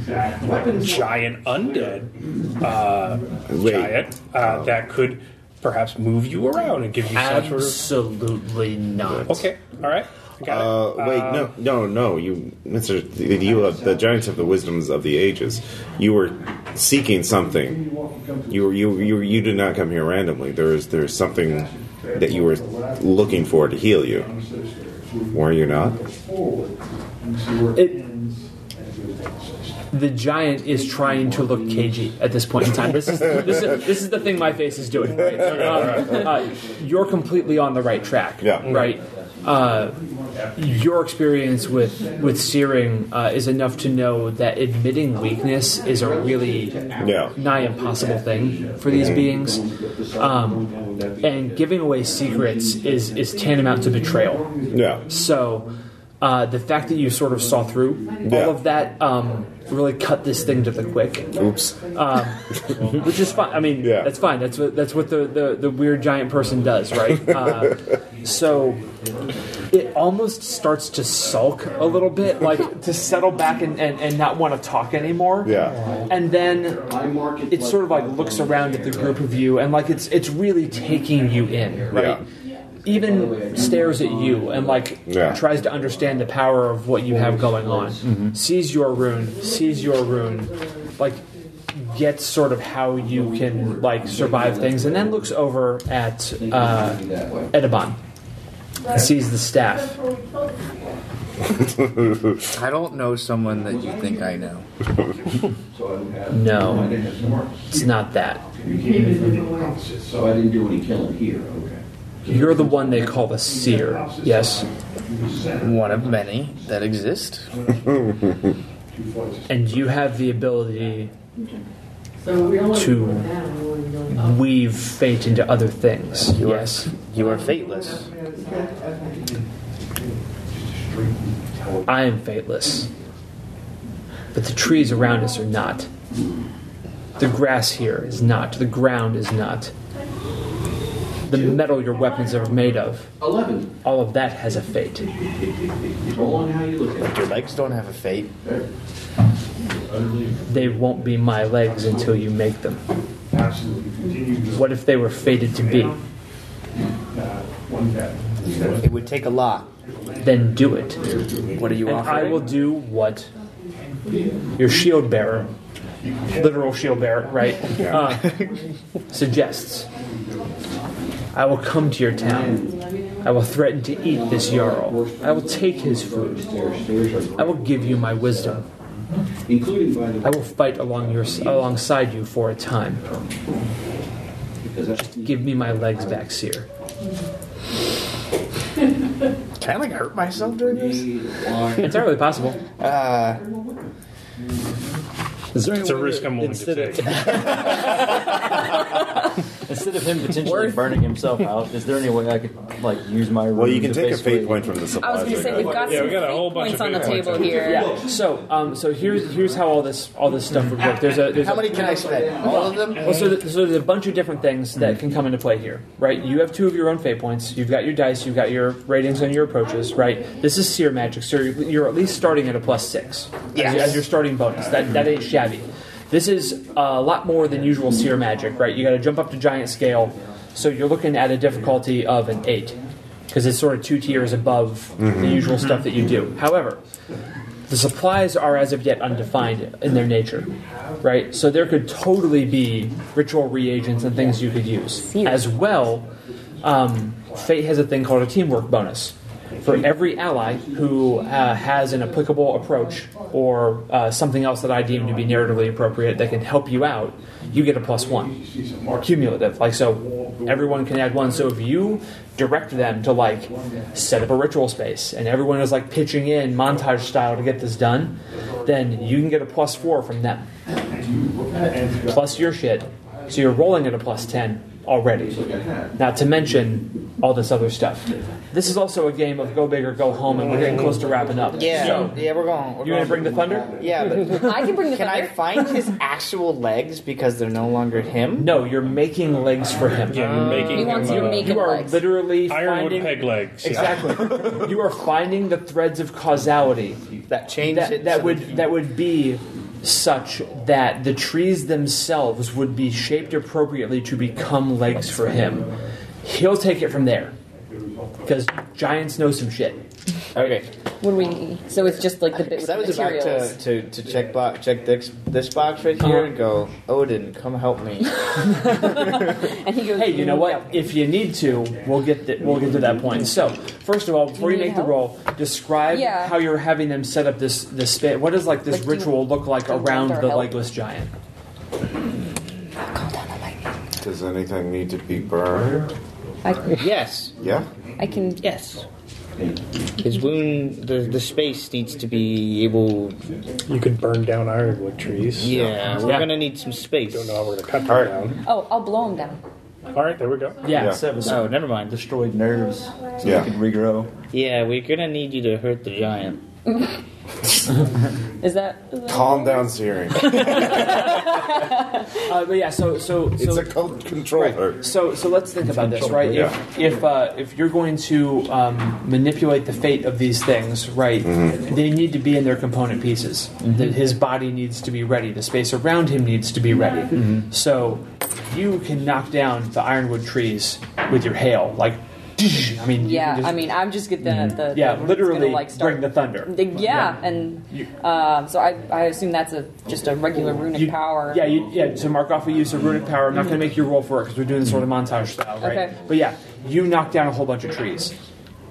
giant undead uh, Wait. giant uh, that could perhaps move you around and give you some sort of. Absolutely not. Okay, all right. Got Uh, it. wait, Uh, no, no, no. You, Mister, you, uh, the giants of the wisdoms of the ages. You were seeking something. You, were- you, you, you did not come here randomly. There is, there is something that you were looking for to heal you. Were you not? It, the giant is trying to look cagey at this point in time. This is this is, this is the thing my face is doing. Right? Uh, uh, you're completely on the right track. Yeah. Right. Uh, your experience with with searing uh, is enough to know that admitting weakness is a really Yeah. nigh impossible thing for these beings, um, and giving away secrets is is tantamount to betrayal. Yeah. So, uh, the fact that you sort of saw through Yeah. all of that um, really cut this thing to the quick, Oops. which is fine. I mean, Yeah. that's fine. That's what that's what the, the, the weird giant person does, right? (laughs) Uh, so it almost starts to sulk a little bit, like to settle back and, and, and not want to talk anymore. Yeah. And then it sort of like looks around at the group of you and like it's it's really taking you in, right? Yeah. Even stares at you and like Yeah. tries to understand the power of what you have going on. Sees your rune, sees your rune, like gets sort of how you can like survive things, and then looks over at uh, Edabon. Sees the staff. (laughs) I don't know someone that you think I know. (laughs) No, it's not that. So I didn't do any killing here, okay. You're the one they call the seer. Yes, One of many that exist. (laughs) and you have the ability to weave fate into other things. You are, Yes, you are fateless. I am fateless, but the trees around us are not. The grass here is not. The ground is not. The metal your weapons are made of, Eleven. all of that has a fate. Roll on how you look at it. Your legs don't have a fate. They won't be my legs until you make them. What if they were fated to be? It would take a lot. Then do it. What are you And I will do what your shield bearer, literal shield bearer, right, uh, suggests. I will come to your town. I will threaten to eat this Jarl. I will take his food. I will give you my wisdom. Including by the I will fight along your alongside you for a time. Just Give me my legs back, Seer. Can I like hurt myself during this? (laughs) It's entirely possible. Uh, Is there It's a risk I'm willing to take. (laughs) Of, instead of him potentially burning himself out, is there any way I could like use my? Well, you can take a basically- fate point from the supplies. I was going to say we've got. got Yeah, some we got a whole bunch points of on the fate points table over here. Yeah. So, um, so here's here's how all this all this stuff would work. There's a there's how a, many can I spend? All of them? Well, so, th- so there's a bunch of different things that can come into play here, right? You have two of your own fate points. You've got your dice. You've got your ratings on your approaches, right? This is seer magic, so you're, you're at least starting at a plus six Yes. as, as your starting bonus. That that ain't shabby. This is a lot more than usual seer magic, right? You got to jump up to giant scale, so you're looking at a difficulty of an eight because it's sort of two tiers above the usual stuff that you do. However, the supplies are as of yet undefined in their nature, right? So there could totally be ritual reagents and things you could use. As well, um, Fate has a thing called a teamwork bonus. For every ally who uh, has an applicable approach or uh, something else that I deem to be narratively appropriate that can help you out, you get a plus one. Or cumulative. Like, so everyone can add one. So if you direct them to, like, set up a ritual space and everyone is, like, pitching in montage style to get this done, then you can get a plus four from them. Plus your shit. So you're rolling at a plus 10 already. Not to mention all this other stuff. This is also a game of go big or go home, and we're getting close to wrapping up. Yeah, So, yeah, we're going. We're you gonna bring the thunder? Yeah, but (laughs) I can bring the can I find his actual legs because they're no longer him? No, you're making legs for him. Yeah, you're making He wants him, you to uh, You are legs. literally ironwood finding peg legs. yeah. exactly. you are finding the threads of causality That changed that, it. that would that would be such that the trees themselves would be shaped appropriately to become legs for him. He'll take it from there because giants know some shit. Okay, What do we? So it's just like the bit with so I the was about materials. to, to, to check box, check this this box right here and go, Odin, come help me. (laughs) and he goes, Hey, you know what? If you need to, we'll get th- we'll get to that point. So, first of all, before you, need make the roll, describe Yeah. how you're having them set up this this space. What does like this Like, do you- ritual look like do you around want our the help? legless giant? Does anything need to be burned? I, yes, Yeah. I can. yes. His wound, the the space needs to be able. You could burn down ironwood trees. Yeah, we're Yeah. gonna need some space. Don't know how we're gonna cut them All right. down. Oh, I'll blow him down. All right, there we go. Yeah. Yeah. Instead of Oh, never mind. destroyed nerves, so Yeah. they could regrow. Yeah, we're gonna need you to hurt the giant. (laughs) Is that? Is that Calm down, Siri. (laughs) Uh, but yeah, so so It's so a code controller. So, so let's think about this, right? Yeah. If if uh, if you're going to um, manipulate the fate of these things, right? They need to be in their component pieces. That his body needs to be ready. The space around him needs to be ready. So, you can knock down the ironwood trees with your hail, like. I mean, Yeah, just- I mean, I'm just gonna the yeah, the- literally gonna, like start bring the thunder. The- yeah, and um, so I, I assume that's a just a regular runic You- power. Yeah, you, yeah. To mark off a use of runic power, I'm not going to make you roll for it because we're doing this sort of montage style, right? Okay. But yeah, you knock down a whole bunch of trees.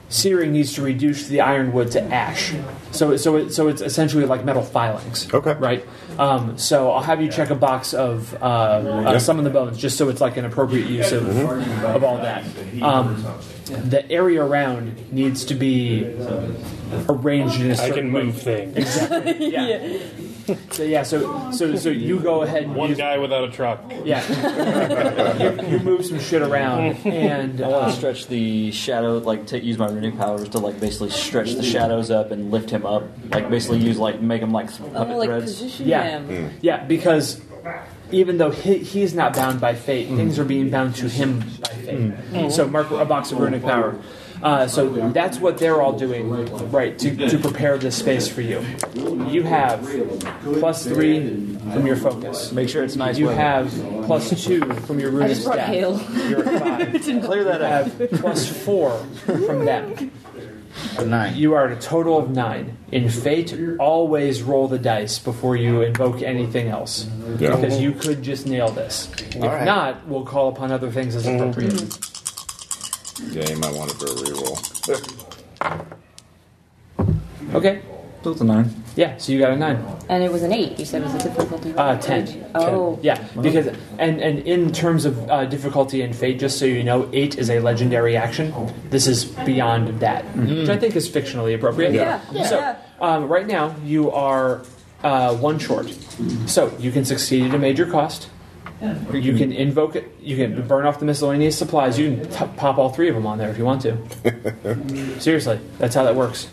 Searing needs to reduce the ironwood to ash, so so it, so it's essentially like metal filings. Okay. Right. Um, so I'll have you check a box of uh, uh, some of the bones, just so it's like an appropriate use of of all that. Um, the area around needs to be arranged in a certain I can way. move things. Exactly. (laughs) Yeah. So yeah, so so so you go ahead and One use- guy without a truck. yeah. (laughs) you, you move some shit around and I want uh, to stretch the shadow, like take use my runic powers to like basically stretch the shadows up and lift him up, like basically use like make him like Oh, puppet like threads. position Yeah. him. yeah, because even though he, he's not bound by fate, things are being bound to him by fate. So mark a box of runic power. Uh, so that's what they're all doing, right? To, to prepare this space for you. You have plus three from your focus. Make sure it's nice. You weather. have plus two from your I runic just brought staff. hail. You're at five. (laughs) clear that You out. have plus four from that. Nine. You are at a total of nine. In Fate, always roll the dice before you invoke anything else. Yeah. Because you could just nail this. If All right. not, we'll call upon other things as appropriate. Yeah, you might want to do a reroll. (laughs) Okay. So it's a nine. Yeah, so you got a nine. And it was an eight. You said it was a difficulty. Uh, ten. Oh. Yeah, because and and in terms of uh, difficulty and Fate, just so you know, eight is a legendary action. This is beyond that, which I think is fictionally appropriate. Yeah. Yeah. So um, right now you are uh, one short, so you can succeed at a major cost. You can invoke it. You can burn off the miscellaneous supplies. You can t- pop all three of them on there if you want to. (laughs) Seriously, that's how that works.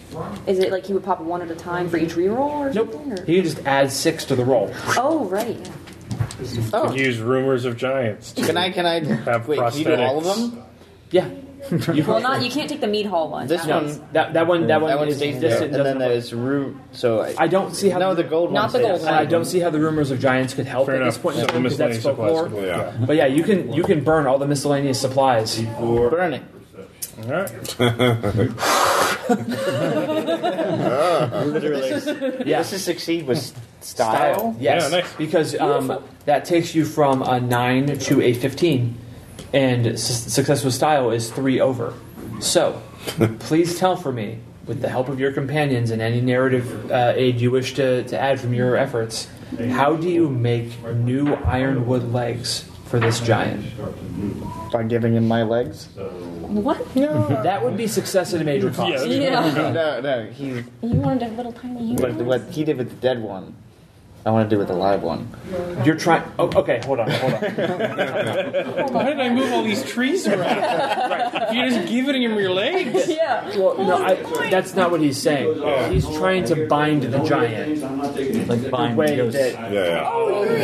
Is it like he would pop one at a time for each reroll or Nope. something? Or? You can just add six to the roll. Oh, right. yeah. Could oh. use rumors of giants. to Can I? Can I? Have wait, can you do all of prosthetics. them? Yeah. (laughs) You Well, not you can't take the meat hall one. This No, one. that, that one that one, That one is stays this and then there's root. So I, I don't see how no, the gold Not one. the gold stays. one. I don't see how the rumors of giants could help Fair at enough. this point in So time because that's miscellaneous supplies. folklore. Yeah. But yeah, you can you can burn all the miscellaneous supplies. Burn it. All right. (laughs) Literally. Yeah, This is succeed with style. Yes, Yeah, nice. because um, that takes you from a nine to a fifteen, and s- success with style is three over. So, (laughs) please tell for me, with the help of your companions and any narrative uh, aid you wish to, to add from your efforts, how do you make new ironwood legs for this giant? By giving him my legs. What? No. (laughs) That would be success at a major cost. Yeah. Yeah. No, no. He You wanted a little tiny human. what, what he did with the dead one. I want to do with the live one. You're trying. Oh, okay, hold on, hold on. (laughs) Why did I move all these trees around? You're just giving him your legs. (laughs) yeah. Well, no, I, that's not what he's saying. Oh. He's trying to bind the giant Like the bind way ghosts. that. Yeah, yeah. Oh, you're,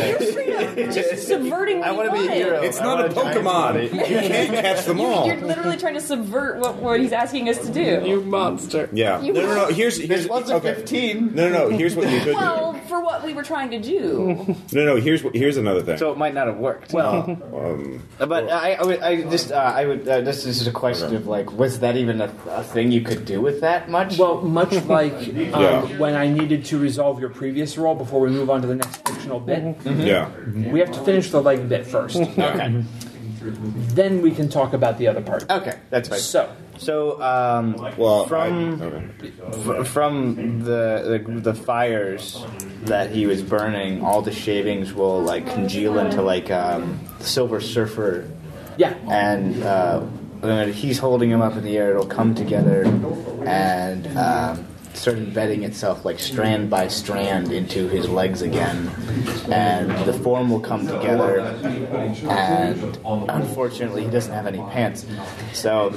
you're free (laughs) just (laughs) subverting. I want to be a hero. It's I not a Pokemon. You can't (laughs) catch them all. You're literally trying to subvert what, what he's asking us to do. You monster. Yeah. No, no, no. Here's here's There's okay. 15. No, no, no. Here's what you could do. Well, for what we were trying to do. No, no. Here's here's another thing. So it might not have worked. Well, Um, But I, I, would, I just, uh, I would. Uh, this, this is a question of like, was that even a, a thing you could do with that much? well, much like um, Yeah. when I needed to resolve your previous role before we move on to the next fictional bit, yeah. We have to finish the leg bit first. (laughs) okay, then we can talk about the other part. okay, that's fine. So, So, um, Well, From- I, okay. fr- from the, the the fires that he was burning, all the shavings will like congeal into like um, Silver Surfer, yeah, and uh, when he's holding him up in the air. It'll come together and um, start embedding itself like strand by strand into his legs again, and the form will come together. And unfortunately, he doesn't have any pants, so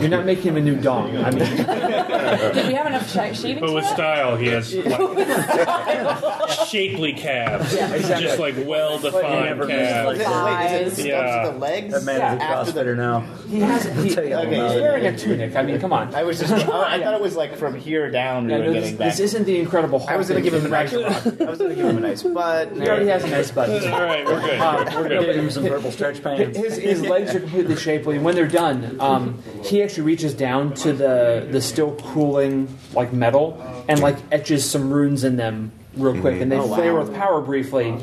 you're not making him a new dong. I mean, (laughs) Did we have enough sh- shavings? But with that? style, he has (laughs) like, shapely calves. Just like well defined Wait, calves. is it, wait, is it the Yeah. the legs? That man's a after the CrossFitter now. he has. He, Tell you all Okay, he's wearing a tunic. I mean, come on. I was just. I, I thought it was like from here down. We Yeah, were no, getting this, back. this isn't the Incredible Hulk. I was gonna give him a nice. (laughs) I was gonna give him a nice butt. He already has a nice butt. (laughs) All right, we're good. Um, We're (laughs) Give him some purple stretch pants. His, his legs are completely shapely, and when they're done, um, he actually reaches down to the the still cooling like metal and like etches some runes in them real quick, and they flare with power briefly,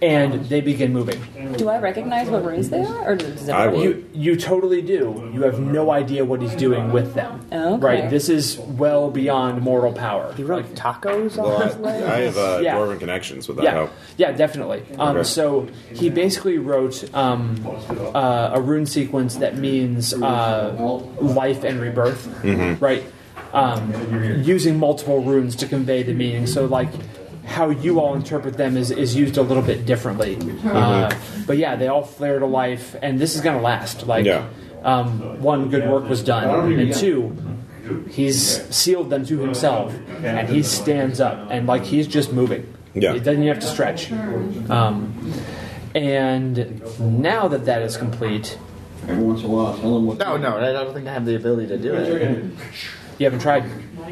and they begin moving. Do I recognize what runes they are, or does I everybody? would. You you totally do. You have no idea what he's doing with them. Okay. Right. This is well beyond mortal power. He wrote tacos on Well, his legs. I, I have uh, Yeah. dwarven connections with that Yeah, help. yeah, definitely. Um, Okay. So he basically wrote um, uh, a rune sequence that means uh, life and rebirth, right? Um, using multiple runes to convey the meaning. So, like, how you all interpret them is, is used a little bit differently. Uh, but yeah, they all flare to life, and this is going to last. Like, Yeah. um, one, good work was done, and two, he's sealed them to himself, and he stands up, and like he's just moving. Yeah. It doesn't even have to stretch. Um, and now that that is complete, Every once in a while, tell him what. No, no, I don't think I have the ability to do it. you haven't tried.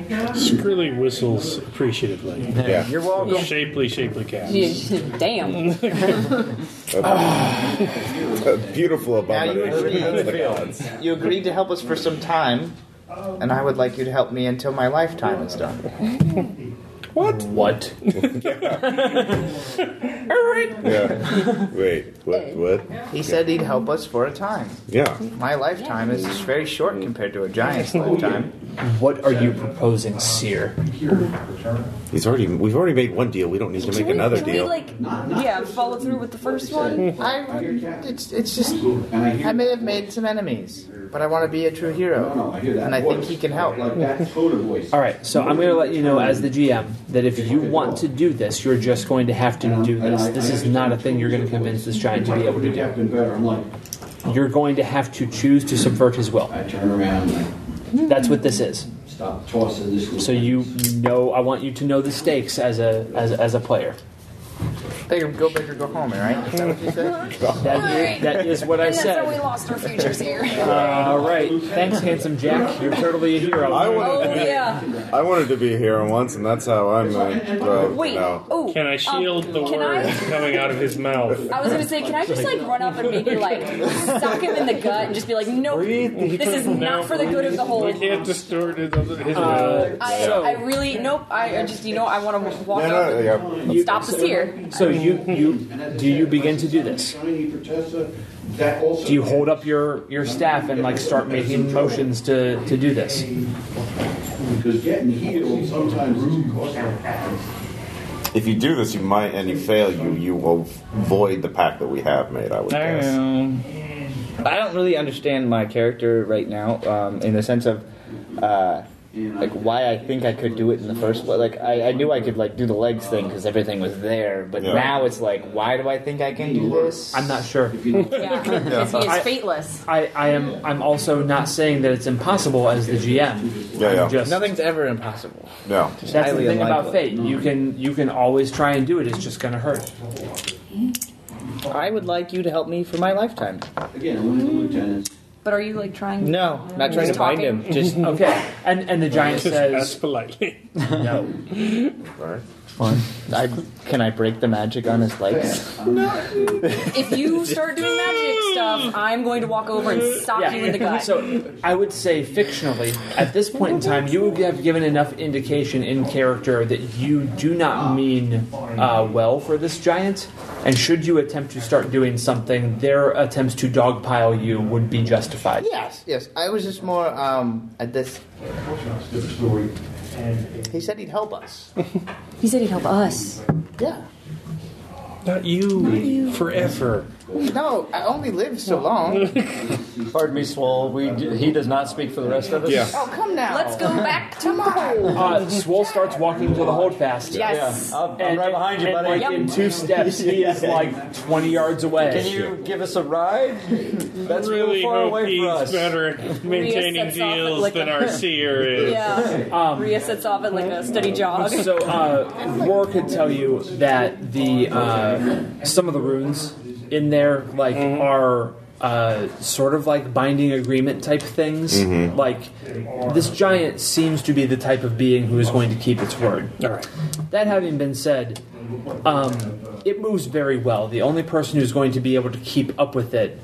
Skrilly whistles appreciatively. Yeah. You're welcome. Shapely, shapely calves. (laughs) Damn. (laughs) A uh, beautiful Now you abomination. agreed. of the gods. You agreed to help us for some time, and I would like you to help me until my lifetime is done. (laughs) What? What? (laughs) All right. Yeah. Wait. What? What? He said he'd help us for a time. Yeah. My lifetime is very short compared to a giant's lifetime. What are you proposing, Seer? He's already. We've already made one deal. We don't need to make another can deal. We, like, yeah, follow through with the first one. I, it's, it's just, I may have made some enemies, but I want to be a true hero, and I think he can help. Like that tone of voice. All right, so I'm going to let you know as the GM that if you want to do this, you're just going to have to do this. This is not a thing you're going to convince this giant to be able to do. Better. I'm like, You're going to have to choose to subvert his will. I turn around That's what this is. Stop. So you know, I want you to know the stakes as a as, as a player. Bigger, go big or go home, right? Is that what you said? (laughs) That is, that is what I and that's how we said. lost our futures here. (laughs) All right, thanks, handsome Jack. You're totally a hero. I wanted oh to be. yeah. I wanted to be a hero once, and that's how I'm. Uh, uh, Wait. now. Oh. Can I shield um, the words I? coming out of his mouth? (laughs) I was gonna say, can I just like run up and maybe like sock him in the gut and just be like, nope, this is not for the good of the whole. We can't distort his, his Uh, I, So- I really nope. I I just you know I want to walk No, up. no, and yeah. Stop us here. So you you do you begin to do this? Shiny for Tessa. That also. Do you hold up your your staff and like start making motions to to do this? Because getting healed sometimes costs. If you do this, you might, and you fail, you you will void the pact that we have made. I would guess. Um, I don't really understand my character right now, um, in the sense of uh, like why I think I could do it in the first place. Like I, I knew I could like do the legs thing because everything was there, but Yeah. now it's like, why do I think I can do this? I'm not sure. (laughs) Yeah, because he is I- fateless. I, I am. I'm also not saying that it's impossible as the GM. Yeah, yeah. Just Nothing's ever impossible. No. that's the highly thing about fate. You can you can always try and do it. It's just going to hurt. I would like you to help me for my lifetime. Again, one of the lieutenants. But are you like trying? To No, not trying Just to bind talking? him. Just Okay. And and the giant Just ask says politely. no. (laughs) I, can I break the magic on his legs? (laughs) If you start doing magic stuff, I'm going to walk over and sock you in the gut. So I would say fictionally, at this point in time, you have given enough indication in character that you do not mean uh, well for this giant. And should you attempt to start doing something, their attempts to dogpile you would be justified. Yes, yes. I was just more um, at this. He said he'd help us. he said he'd help us. Yeah. Not you. Forever. No, I only live so long. (laughs) Pardon me, Swole. We, he does not speak for the rest of us. Yeah. Oh, come now. Let's go back tomorrow. Uh, Swole starts walking to the holdfast. Yes. Yeah, I'm, I'm right behind you, and, buddy. Like Yep. in two steps, he is (laughs) like 20 yards away. Can you give us a ride? That's really real far hope away he's for us. better at maintaining sets off at deals like than a- our (laughs) seer is. Yeah. Ria sets off at like a steady jog. So, uh, Roar could tell you that the uh, some of the runes in there like are uh, sort of like binding agreement type things. Like this giant seems to be the type of being who is going to keep its word. All right. That having been said, um, it moves very well. The only person who's going to be able to keep up with it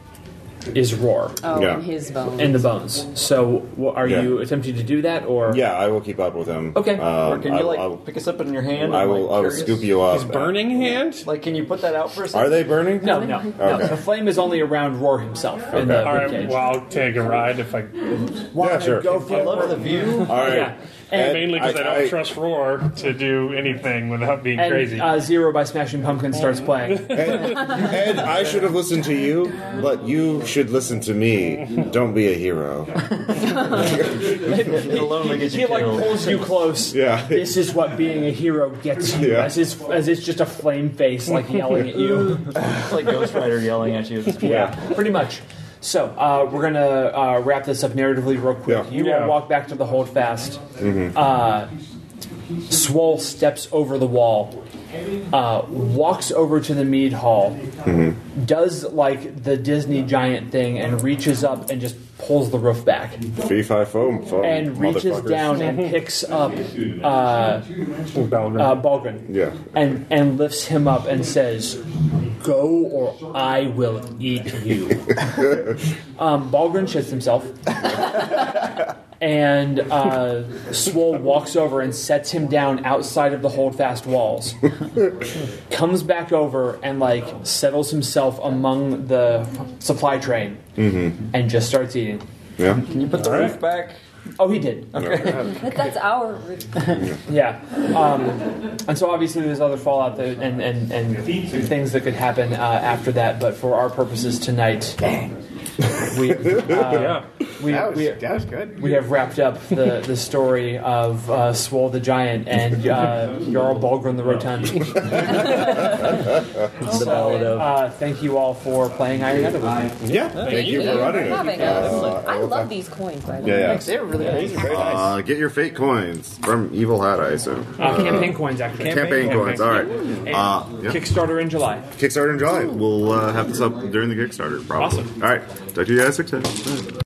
is Roar oh, Yeah. and his bones. and the bones. So, wh- are Yeah. you attempting to do that, or Yeah, I will keep up with him. Okay. Um, Or can I, you like I, will- pick us up in your hand? I I'm, will. like, I will scoop you up. His burning hand? Like, can you put that out for a second? Are they burning? No, no, no. Okay. The flame is only around Roar himself in the All right. ribcage. Well, I'll take a ride if I. Yeah, sure. Go for I for love the view. All right. Yeah. And, Mainly because I, don't I- trust Roar to do anything without being and crazy. uh, Zero by Smashing Pumpkin starts playing. (laughs) Ed, Ed, I should have listened to you, but you should listen to me. Don't be a hero. (laughs) It'll get he you like killed. pulls you close. Yeah. This is what being a hero gets you. Yeah. As it's as it's just a flame face like yelling at you. (laughs) It's like Ghost Rider yelling at you. yeah, pretty much. So uh, we're gonna uh, wrap this up narratively real quick. Yeah. You Yeah. walk back to the holdfast. Uh, Swole steps over the wall, uh, walks over to the mead hall, does like the Disney giant thing, and reaches up and just pulls the roof back, Fee fi foam foam. and reaches down and picks up uh, Belgium. uh, Balgren, Yeah. and and lifts him up and says, "Go or I will eat you." (laughs) um, Balgren shits himself. And uh, Swole walks over and sets him down outside of the holdfast walls. Comes back over and like settles himself among the supply train, and just starts eating. Yeah. Can you put the roof back? Oh, he did. That- (laughs) that's our. Yeah. Um, and so obviously there's other fallout that, and, and, and things that could happen uh, after that, but for our purposes tonight, we, (laughs) uh, we, That was, we, that was good. we have wrapped up the, the story of uh, Swole the Giant and uh, Jarl Balgren the Rotund. The ballad of. Uh, thank you all for playing Iron Edda. Yeah. Thank you for running it. Having us. I love these coins, by the way. Yeah, yeah. They're really crazy. Very nice. Uh, get your fate coins from Evil Hat, I assume. Uh, campaign coins, actually. Campaign coins. All right. And Uh, yeah. Kickstarter in July. Kickstarter in July. We'll uh, have this up during the Kickstarter, probably. Awesome. All right. Talk to you guys next time. Bye.